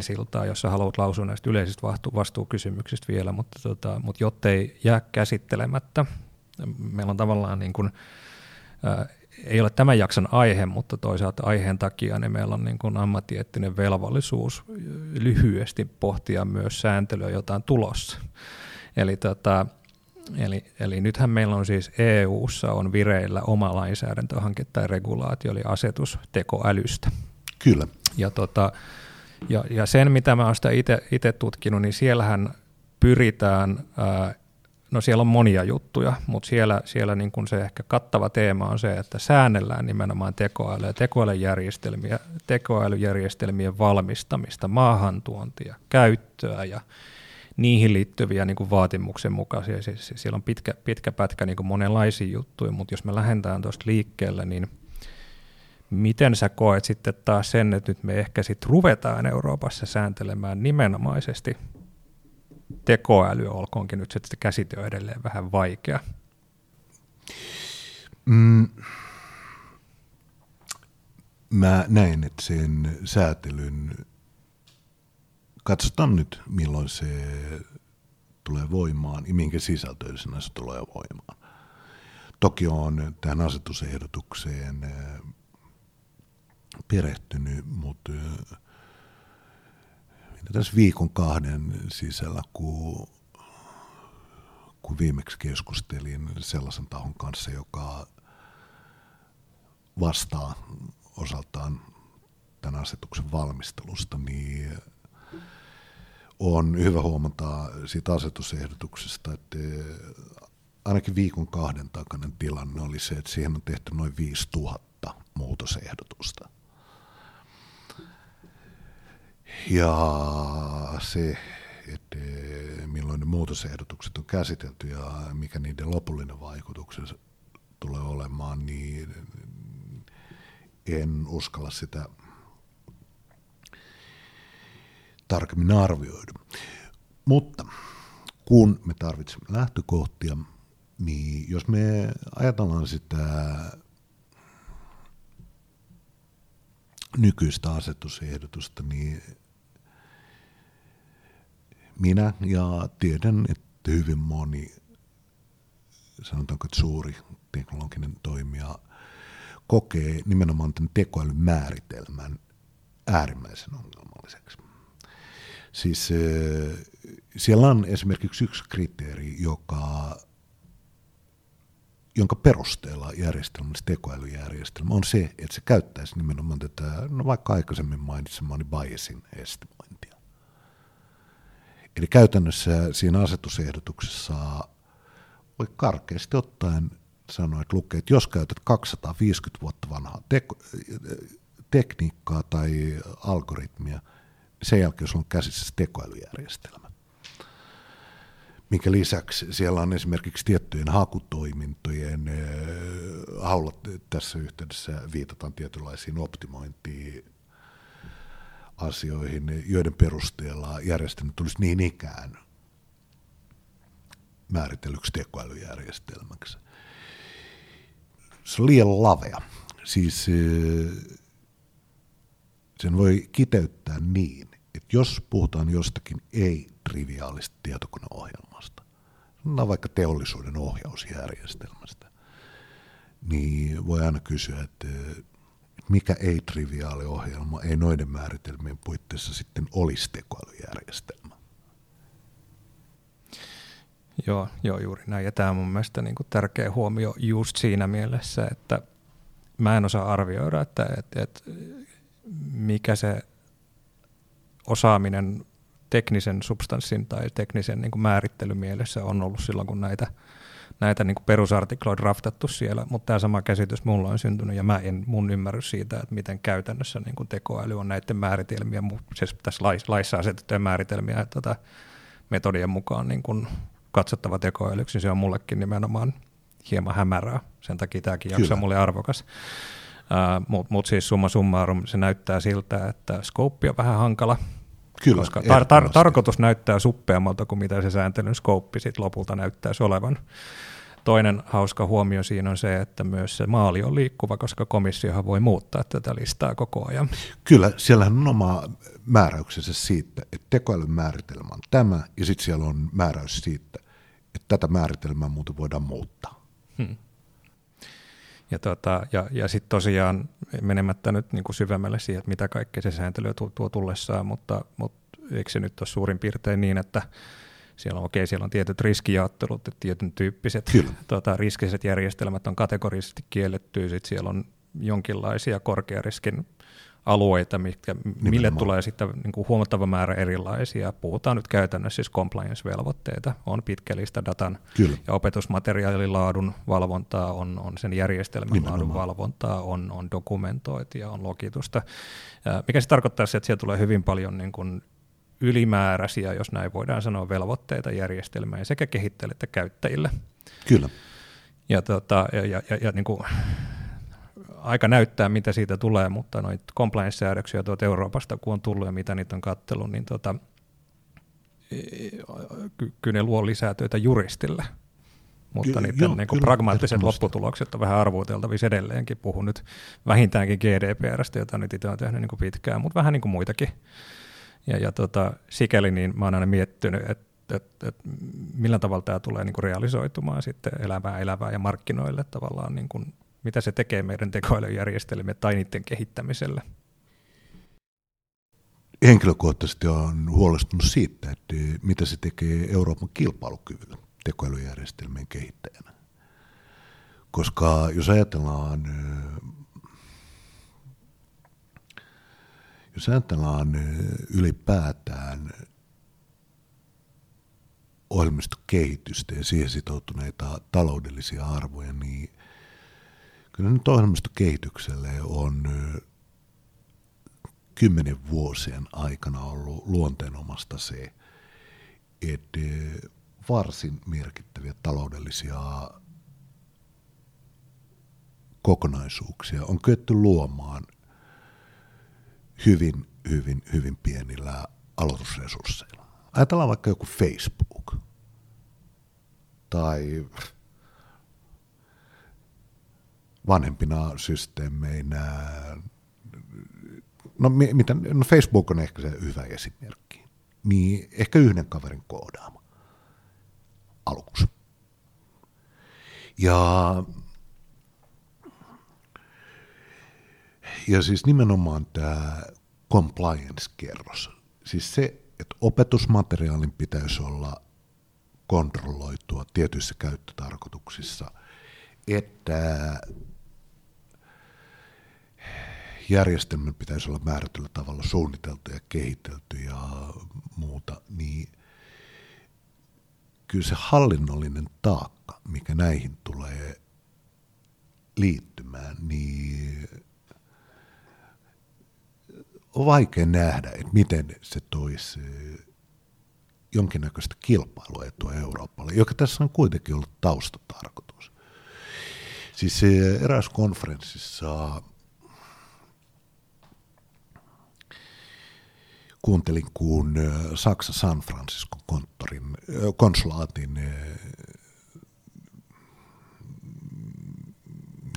siltaa, jossa haluat lausua näistä yleisistä vastu- vastuukysymyksistä vielä, mutta, tota, mutta jottei jää käsittelemättä, meillä on tavallaan niin kuin, ää, ei ole tämän jakson aihe, mutta toisaalta aiheen takia niin meillä on niin kuin ammattiettinen velvollisuus lyhyesti pohtia myös sääntelyä jotain tulossa. Eli, tota, eli, eli nythän meillä on siis EU-ssa on vireillä oma lainsäädäntöhanke tai regulaatio, eli asetus tekoälystä.
Kyllä.
Ja, tota, ja, ja sen, mitä mä oon sitä itse tutkinut, niin siellähän pyritään ää, No siellä on monia juttuja, mutta siellä, siellä niin kuin se ehkä kattava teema on se, että säännellään nimenomaan tekoälyä, tekoälyjärjestelmiä, tekoälyjärjestelmien valmistamista, maahantuontia, käyttöä ja niihin liittyviä niin kuin vaatimuksen mukaisia. Siis siellä on pitkä, pitkä pätkä niin kuin monenlaisia juttuja, mutta jos me lähdetään tuosta liikkeelle, niin miten sä koet sitten taas sen, että nyt me ehkä sitten ruvetaan Euroopassa sääntelemään nimenomaisesti tekoäly, olkoonkin nyt että käsite on edelleen vähän vaikea?
Mm, mä näen, että sen säätelyn, katsotaan nyt milloin se tulee voimaan ja minkä sisältöisenä se tulee voimaan. Toki on tähän asetusehdotukseen äh, perehtynyt, mutta äh, tässä viikon kahden sisällä, kun, kun viimeksi keskustelin sellaisen tahon kanssa, joka vastaa osaltaan tämän asetuksen valmistelusta, niin on hyvä huomata siitä asetusehdotuksesta, että ainakin viikon kahden takainen tilanne oli se, että siihen on tehty noin 5000 muutosehdotusta – ja se, että milloin ne muutosehdotukset on käsitelty ja mikä niiden lopullinen vaikutus tulee olemaan, niin en uskalla sitä tarkemmin arvioida. Mutta kun me tarvitsemme lähtökohtia, niin jos me ajatellaan sitä nykyistä asetusehdotusta, niin minä ja tiedän, että hyvin moni, sanotaanko, että suuri teknologinen toimija kokee nimenomaan tämän tekoälyn määritelmän äärimmäisen ongelmalliseksi. Siis siellä on esimerkiksi yksi kriteeri, joka, jonka perusteella järjestelmä, tekoälyjärjestelmä, on se, että se käyttäisi nimenomaan tätä, no vaikka aikaisemmin mainitsemaani biasin estimointia. Eli käytännössä siinä asetusehdotuksessa voi karkeasti ottaen sanoa, että lukee, että jos käytät 250 vuotta vanhaa tek- tekniikkaa tai algoritmia, sen jälkeen sulla on käsissä tekoälyjärjestelmä. Minkä lisäksi siellä on esimerkiksi tiettyjen hakutoimintojen haulat tässä yhteydessä viitataan tietynlaisiin optimointiin asioihin, joiden perusteella järjestelmä tulisi niin ikään määritellyksi tekoälyjärjestelmäksi. Se on liian lavea. Siis eh, sen voi kiteyttää niin, että jos puhutaan jostakin ei-triviaalista tietokoneohjelmasta, sanotaan vaikka teollisuuden ohjausjärjestelmästä, niin voi aina kysyä, että mikä ei-triviaali ohjelma ei noiden määritelmien puitteissa sitten olisi tekoälyjärjestelmä.
Joo, joo, juuri näin. Ja tämä on mun mielestä niin tärkeä huomio just siinä mielessä, että mä en osaa arvioida, että, että, että mikä se osaaminen teknisen substanssin tai teknisen niin kuin määrittelymielessä on ollut silloin, kun näitä, näitä niin kuin perusartikloja draftattu siellä, mutta tämä sama käsitys mulla on syntynyt ja mä en mun ymmärrys siitä, että miten käytännössä niin kuin tekoäly on näiden määritelmiä, siis tässä laissa asetettuja määritelmiä, että tota, metodien mukaan niin kuin katsottava tekoälyksi, se on mullekin nimenomaan hieman hämärää, sen takia tämäkin jakso on mulle arvokas. Uh, Mutta mut siis summa summarum, se näyttää siltä, että scope on vähän hankala, Kyllä, koska tar- tar- tarkoitus näyttää suppeammalta kuin mitä se sääntelyn skouppi sit lopulta näyttäisi olevan. Toinen hauska huomio siinä on se, että myös se maali on liikkuva, koska komissiohan voi muuttaa tätä listaa koko ajan.
Kyllä, siellä on oma määräyksensä siitä, että tekoälyn määritelmä on tämä, ja sitten siellä on määräys siitä, että tätä määritelmää muuten voidaan muuttaa. Hmm.
Ja, tota, ja, ja sitten tosiaan menemättä nyt niin kuin syvemmälle siihen, että mitä kaikkea se sääntely tuo, tuo tullessaan, mutta, mutta eikö se nyt ole suurin piirtein niin, että siellä on, okei, siellä on tietyt riskijaottelut, että tietyn tyyppiset tota, riskiset järjestelmät on kategorisesti kielletty, sitten siellä on jonkinlaisia korkeariskin alueita, mitkä, mille tulee sitten niin kuin huomattava määrä erilaisia. Puhutaan nyt käytännössä siis compliance-velvoitteita, on pitkällistä datan Kyllä. ja opetusmateriaalin laadun valvontaa, on, on sen järjestelmän Nimenomaan. laadun valvontaa, on, on dokumentointia, on logitusta, mikä se tarkoittaa että sieltä tulee hyvin paljon niin kuin ylimääräisiä, jos näin voidaan sanoa, velvoitteita järjestelmään sekä kehittäjille että käyttäjille.
Kyllä.
Ja, tota, ja, ja, ja, ja niin kuin, aika näyttää, mitä siitä tulee, mutta noita compliance-säädöksiä tuolta Euroopasta, kun on tullut ja mitä niitä on kattellut, niin tota, ky- kyllä ne luo lisää töitä juristille. Mutta Ky- niiden jo, niin kuin pragmaattiset lopputulokset on vähän arvuuteltavissa edelleenkin. Puhun nyt vähintäänkin GDPRstä, jota nyt itse olen tehnyt niin kuin pitkään, mutta vähän niin kuin muitakin. Ja, ja tota, sikäli niin mä oon aina miettinyt, että et, et, millä tavalla tämä tulee niin kuin realisoitumaan sitten elävää elävää ja markkinoille tavallaan niin kuin mitä se tekee meidän tekoälyjärjestelmille tai niiden kehittämiselle?
Henkilökohtaisesti on huolestunut siitä, että mitä se tekee Euroopan kilpailukyvyllä tekoälyjärjestelmien kehittäjänä. Koska jos ajatellaan, jos ajatellaan ylipäätään ohjelmistokehitystä ja siihen sitoutuneita taloudellisia arvoja, niin Kyllä nyt ohjelmistokehitykselle on kymmenen vuosien aikana ollut luonteenomasta se, että varsin merkittäviä taloudellisia kokonaisuuksia on kyetty luomaan hyvin, hyvin, hyvin pienillä aloitusresursseilla. Ajatellaan vaikka joku Facebook tai vanhempina systeemeinä. No, mitä, no Facebook on ehkä se hyvä esimerkki. Niin ehkä yhden kaverin koodaama aluksi. Ja, ja siis nimenomaan tämä compliance-kerros. Siis se, että opetusmateriaalin pitäisi olla kontrolloitua tietyissä käyttötarkoituksissa, että järjestelmän pitäisi olla määrätyllä tavalla suunniteltu ja kehitelty ja muuta, niin kyllä se hallinnollinen taakka, mikä näihin tulee liittymään, niin on vaikea nähdä, että miten se toisi jonkinnäköistä kilpailuetua Euroopalle, joka tässä on kuitenkin ollut taustatarkoitus. Siis eräs konferenssissa kuuntelin, kun Saksa San Francisco konttorin, konsulaatin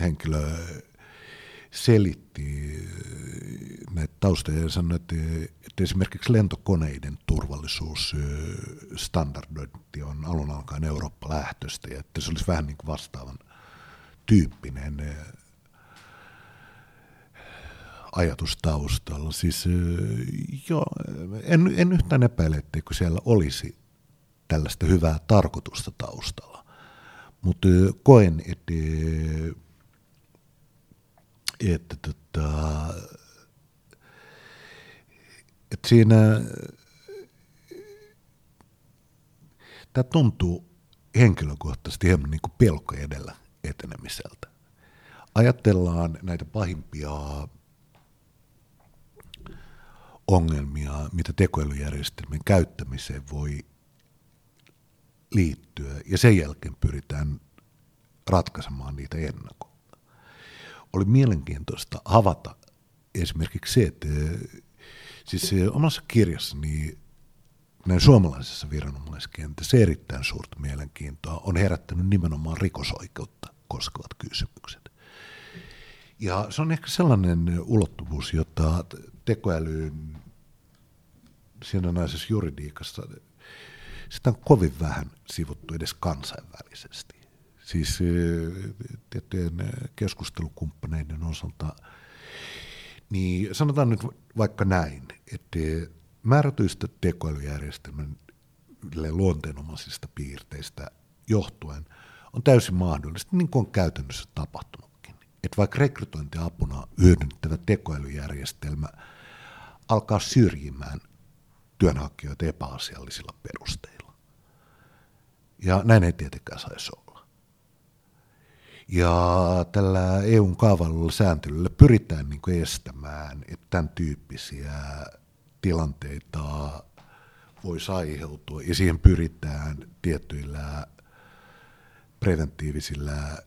henkilö selitti näitä taustoja ja sanoi, että, että esimerkiksi lentokoneiden turvallisuusstandardointi on alun alkaen Eurooppa-lähtöistä ja että se olisi vähän niin kuin vastaavan tyyppinen ajatus taustalla. Siis, jo, en, en yhtään epäile, etteikö siellä olisi tällaista hyvää tarkoitusta taustalla. Mutta koen, että, että, että että siinä tämä tuntuu henkilökohtaisesti hieman niin kuin pelko edellä etenemiseltä. Ajatellaan näitä pahimpia ongelmia, mitä tekoälyjärjestelmien käyttämiseen voi liittyä, ja sen jälkeen pyritään ratkaisemaan niitä ennakolta. Oli mielenkiintoista havata esimerkiksi se, että siis omassa kirjassani näin suomalaisessa viranomaiskentässä erittäin suurta mielenkiintoa on herättänyt nimenomaan rikosoikeutta koskevat kysymykset. Ja se on ehkä sellainen ulottuvuus, jota tekoälyyn naisessa juridiikassa, sitä on kovin vähän sivuttu edes kansainvälisesti. Siis tiettyjen keskustelukumppaneiden osalta, niin sanotaan nyt vaikka näin, että määrätyistä tekoälyjärjestelmän luonteenomaisista piirteistä johtuen on täysin mahdollista, niin kuin on käytännössä tapahtunutkin, että vaikka rekrytointiapuna hyödynnettävä tekoälyjärjestelmä alkaa syrjimään työnhakijoita epäasiallisilla perusteilla. Ja näin ei tietenkään saisi olla. Ja tällä EUn kaavailulla sääntelyllä pyritään niin estämään, että tämän tyyppisiä tilanteita voisi aiheutua, ja siihen pyritään tiettyillä preventiivisillä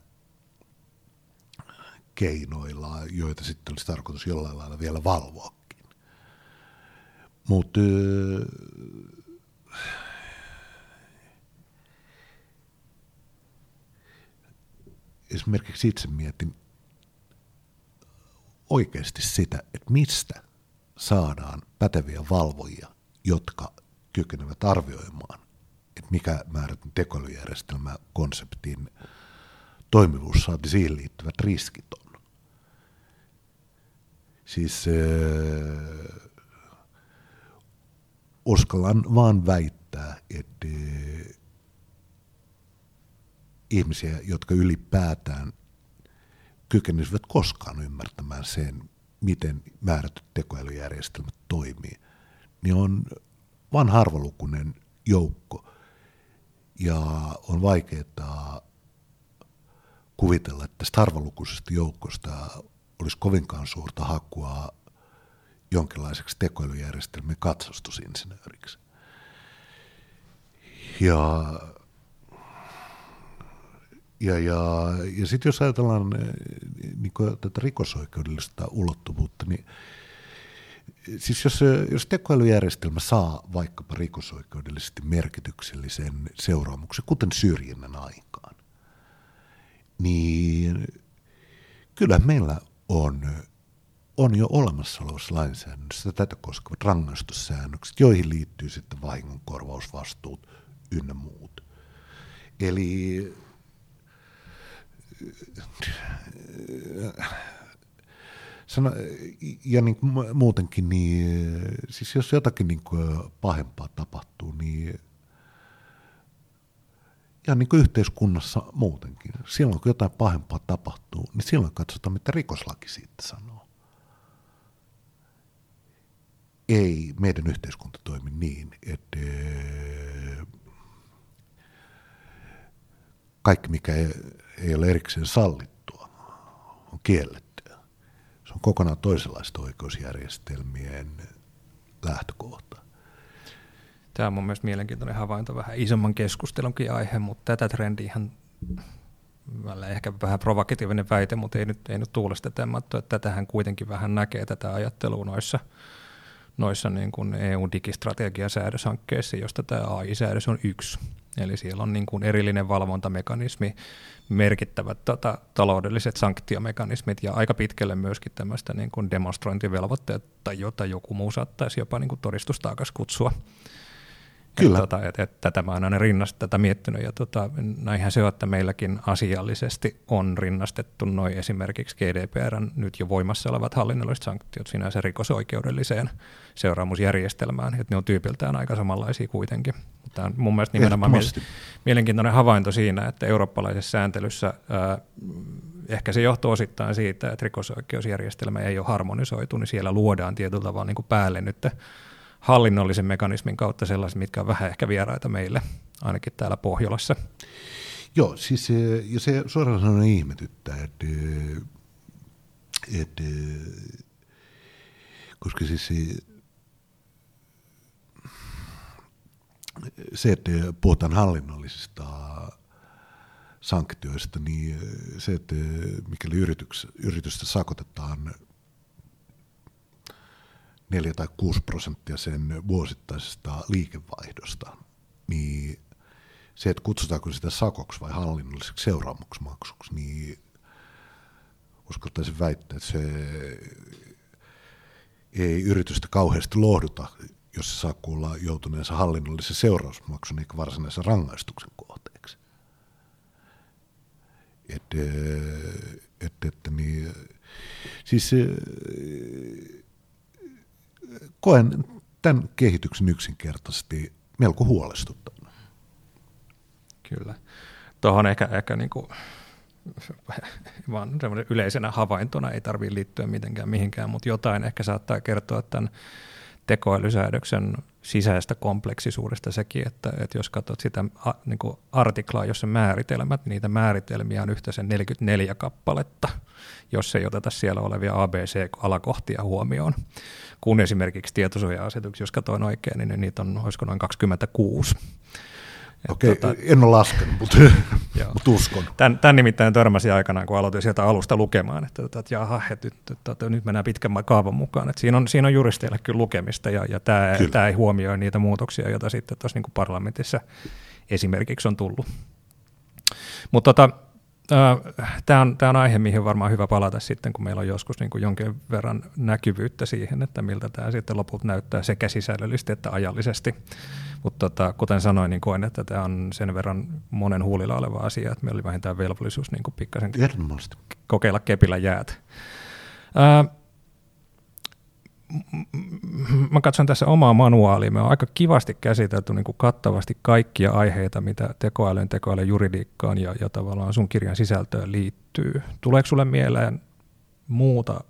keinoilla, joita sitten olisi tarkoitus jollain lailla vielä valvoakin. Mutta esimerkiksi itse mietin oikeasti sitä, että mistä saadaan päteviä valvojia, jotka kykenevät arvioimaan, että mikä määrätyn tekoälyjärjestelmä konseptin toimivuus saati siihen liittyvät riskit on. Siis äh, uskallan vaan väittää, että äh, ihmisiä, jotka ylipäätään kykenisivät koskaan ymmärtämään sen, miten määrätyt tekoälyjärjestelmät toimii, niin on vain harvalukuinen joukko. Ja on vaikeaa kuvitella, että tästä harvalukuisesta joukosta olisi kovinkaan suurta hakua jonkinlaiseksi tekoälyjärjestelmien katsastusinsinööriksi. Ja ja, ja, ja sitten jos ajatellaan eh, niin tätä rikosoikeudellista ulottuvuutta, niin siis jos, jos tekoälyjärjestelmä saa vaikkapa rikosoikeudellisesti merkityksellisen seuraamuksen, kuten syrjinnän aikaan, niin kyllä meillä on, on jo olemassa olevassa lainsäädännössä tätä koskevat rangaistussäännökset, joihin liittyy sitten vahingonkorvausvastuut ynnä muut. Eli sano, ja niin muutenkin, niin, siis jos jotakin niin kuin pahempaa tapahtuu, niin ja niin kuin yhteiskunnassa muutenkin, silloin kun jotain pahempaa tapahtuu, niin silloin katsotaan, mitä rikoslaki siitä sanoo. Ei meidän yhteiskunta toimi niin, että kaikki, mikä ei, ole erikseen sallittua, on kiellettyä. Se on kokonaan toisenlaista oikeusjärjestelmien lähtökohta.
Tämä on mun mielestä mielenkiintoinen havainto, vähän isomman keskustelunkin aihe, mutta tätä trendiä ehkä vähän provokatiivinen väite, mutta ei nyt, ei nyt tuulesta temmattu, että tätähän kuitenkin vähän näkee tätä ajattelua noissa, noissa niin kuin EU-digistrategiasäädöshankkeissa, josta tämä AI-säädös on yksi. Eli siellä on niin kuin erillinen valvontamekanismi, merkittävät tota, taloudelliset sanktiomekanismit ja aika pitkälle myöskin tämmöistä niin kuin demonstrointivelvoitteita, jota joku muu saattaisi jopa niin kuin todistustaakas kutsua. Kyllä. Että, tota, et, et, tätä mä oon aina rinnast, tätä miettinyt ja tota, näinhän se on, että meilläkin asiallisesti on rinnastettu noin esimerkiksi GDPRn nyt jo voimassa olevat hallinnolliset sanktiot sinänsä rikosoikeudelliseen seuraamusjärjestelmään, että ne on tyypiltään aika samanlaisia kuitenkin. Tämä on mun mielestä nimenomaan mielenkiintoinen havainto siinä, että eurooppalaisessa sääntelyssä ää, ehkä se johtuu osittain siitä, että rikosoikeusjärjestelmä ei ole harmonisoitu, niin siellä luodaan tietyllä tavalla niin kuin päälle nyt hallinnollisen mekanismin kautta sellaiset, mitkä on vähän ehkä vieraita meille, ainakin täällä Pohjolassa.
Joo, siis ja se suoraan sanoen ihmetyttää, että, että koska siis se, että puhutaan hallinnollisista sanktioista, niin se, että mikäli yritystä sakotetaan 4 tai 6 prosenttia sen vuosittaisesta liikevaihdosta, niin se, että kutsutaanko sitä sakoksi vai hallinnolliseksi seuraamuksemaksuksi, niin uskaltaisin väittää, että se ei yritystä kauheasti lohduta, jos se saa kuulla joutuneensa hallinnollisen seurausmaksun eikä varsinaisen rangaistuksen kohteeksi. Että, että, että niin, siis koen tämän kehityksen yksinkertaisesti melko huolestuttavana.
Kyllä. Tuohon ehkä, ehkä niin kuin, vaan yleisenä havaintona ei tarvitse liittyä mitenkään mihinkään, mutta jotain ehkä saattaa kertoa tämän tekoälysäädöksen sisäistä kompleksisuudesta sekin, että, että jos katsot sitä niin kuin artiklaa, jossa määritelmät, niin niitä määritelmiä on yhteensä 44 kappaletta, jos ei oteta siellä olevia ABC-alakohtia huomioon. Kun esimerkiksi tietosuoja-asetuksia, jos katsoin oikein, niin niitä on, olisiko noin 26.
Okei, tota, en ole laskenut, mutta, mutta uskon.
Tämän, tämän nimittäin törmäsin aikanaan, kun aloitin sieltä alusta lukemaan, että, että, että jaha, että, että, että, että nyt mennään pitkän kaavan mukaan. Että siinä, on, siinä on juristeille kyllä lukemista, ja, ja tämä, tämä ei huomioi niitä muutoksia, joita sitten tuossa niin parlamentissa esimerkiksi on tullut. Mutta tota, Tämä on, tämä on aihe, mihin varmaan hyvä palata sitten, kun meillä on joskus niin kuin jonkin verran näkyvyyttä siihen, että miltä tämä sitten loput näyttää sekä sisällöllisesti että ajallisesti. Mutta tota, kuten sanoin, niin koen, että tämä on sen verran monen huulilla oleva asia, että meillä oli vähintään velvollisuus niin pikkasen kokeilla kepillä jäät. Ää, mä katson tässä omaa manuaalia, me on aika kivasti käsitelty niin kuin kattavasti kaikkia aiheita, mitä tekoälyn, tekoälyn juridiikkaan ja, ja tavallaan sun kirjan sisältöön liittyy. Tuleeko sulle mieleen muuta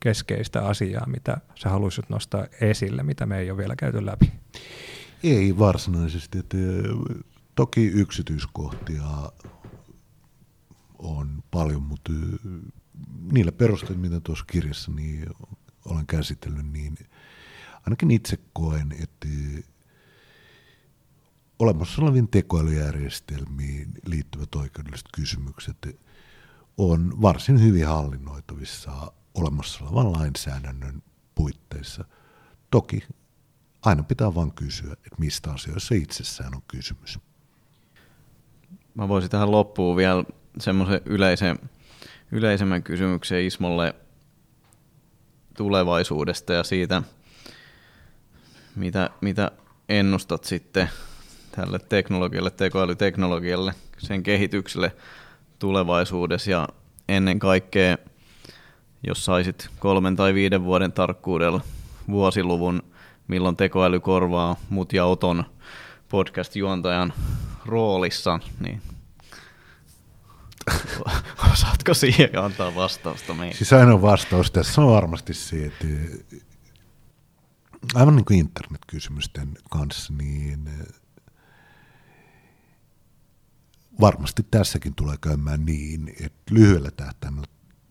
keskeistä asiaa, mitä sä haluaisit nostaa esille, mitä me ei ole vielä käyty läpi?
Ei varsinaisesti. Että toki yksityiskohtia on paljon, mutta niillä perusteilla, mitä tuossa kirjassa niin olen käsitellyt, niin ainakin itse koen, että olemassa oleviin tekoälyjärjestelmiin liittyvät oikeudelliset kysymykset on varsin hyvin hallinnoitavissa olemassa olevan lainsäädännön puitteissa. Toki aina pitää vain kysyä, että mistä asioissa itsessään on kysymys.
Mä voisin tähän loppuun vielä semmoisen yleisen, yleisemmän kysymyksen Ismolle tulevaisuudesta ja siitä, mitä, mitä ennustat sitten tälle teknologialle, tekoälyteknologialle, sen kehitykselle tulevaisuudessa. Ja ennen kaikkea, jos saisit kolmen tai viiden vuoden tarkkuudella vuosiluvun, milloin tekoäly korvaa mut ja Oton podcast-juontajan roolissa, niin Osaatko siihen antaa vastausta meille?
Siis ainoa vastaus tässä on varmasti se, että aivan niin kuin internetkysymysten kanssa, niin varmasti tässäkin tulee käymään niin, että lyhyellä tähtäimellä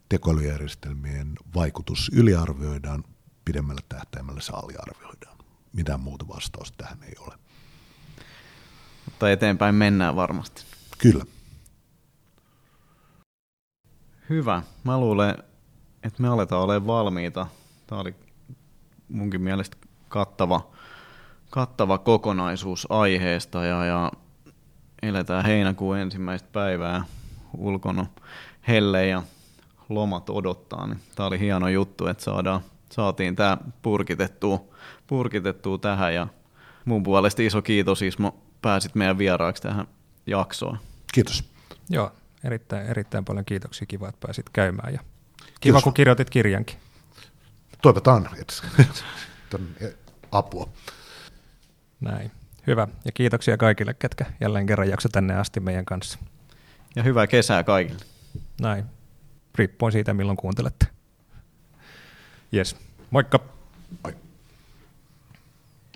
tekoälyjärjestelmien vaikutus yliarvioidaan, pidemmällä tähtäimellä se aliarvioidaan. Mitään muuta vastausta tähän ei ole.
Mutta eteenpäin mennään varmasti.
Kyllä.
Hyvä. Mä luulen, että me aletaan olemaan valmiita. Tämä oli munkin mielestä kattava, kattava kokonaisuus aiheesta ja, ja eletään heinäkuun ensimmäistä päivää ulkona helle ja lomat odottaa. Niin tämä oli hieno juttu, että saadaan, saatiin tämä purkitettua, purkitettua tähän ja mun puolesta iso kiitos Ismo, pääsit meidän vieraaksi tähän jaksoon.
Kiitos.
Joo, erittäin, erittäin paljon kiitoksia. Kiva, että pääsit käymään. Ja kiva, Kiitos. kun kirjoitit kirjankin.
Toivotaan, että apua.
Näin. Hyvä. Ja kiitoksia kaikille, ketkä jälleen kerran jakso tänne asti meidän kanssa.
Ja hyvää kesää kaikille.
Näin. Riippuen siitä, milloin kuuntelette. Yes. Moikka.
Moi.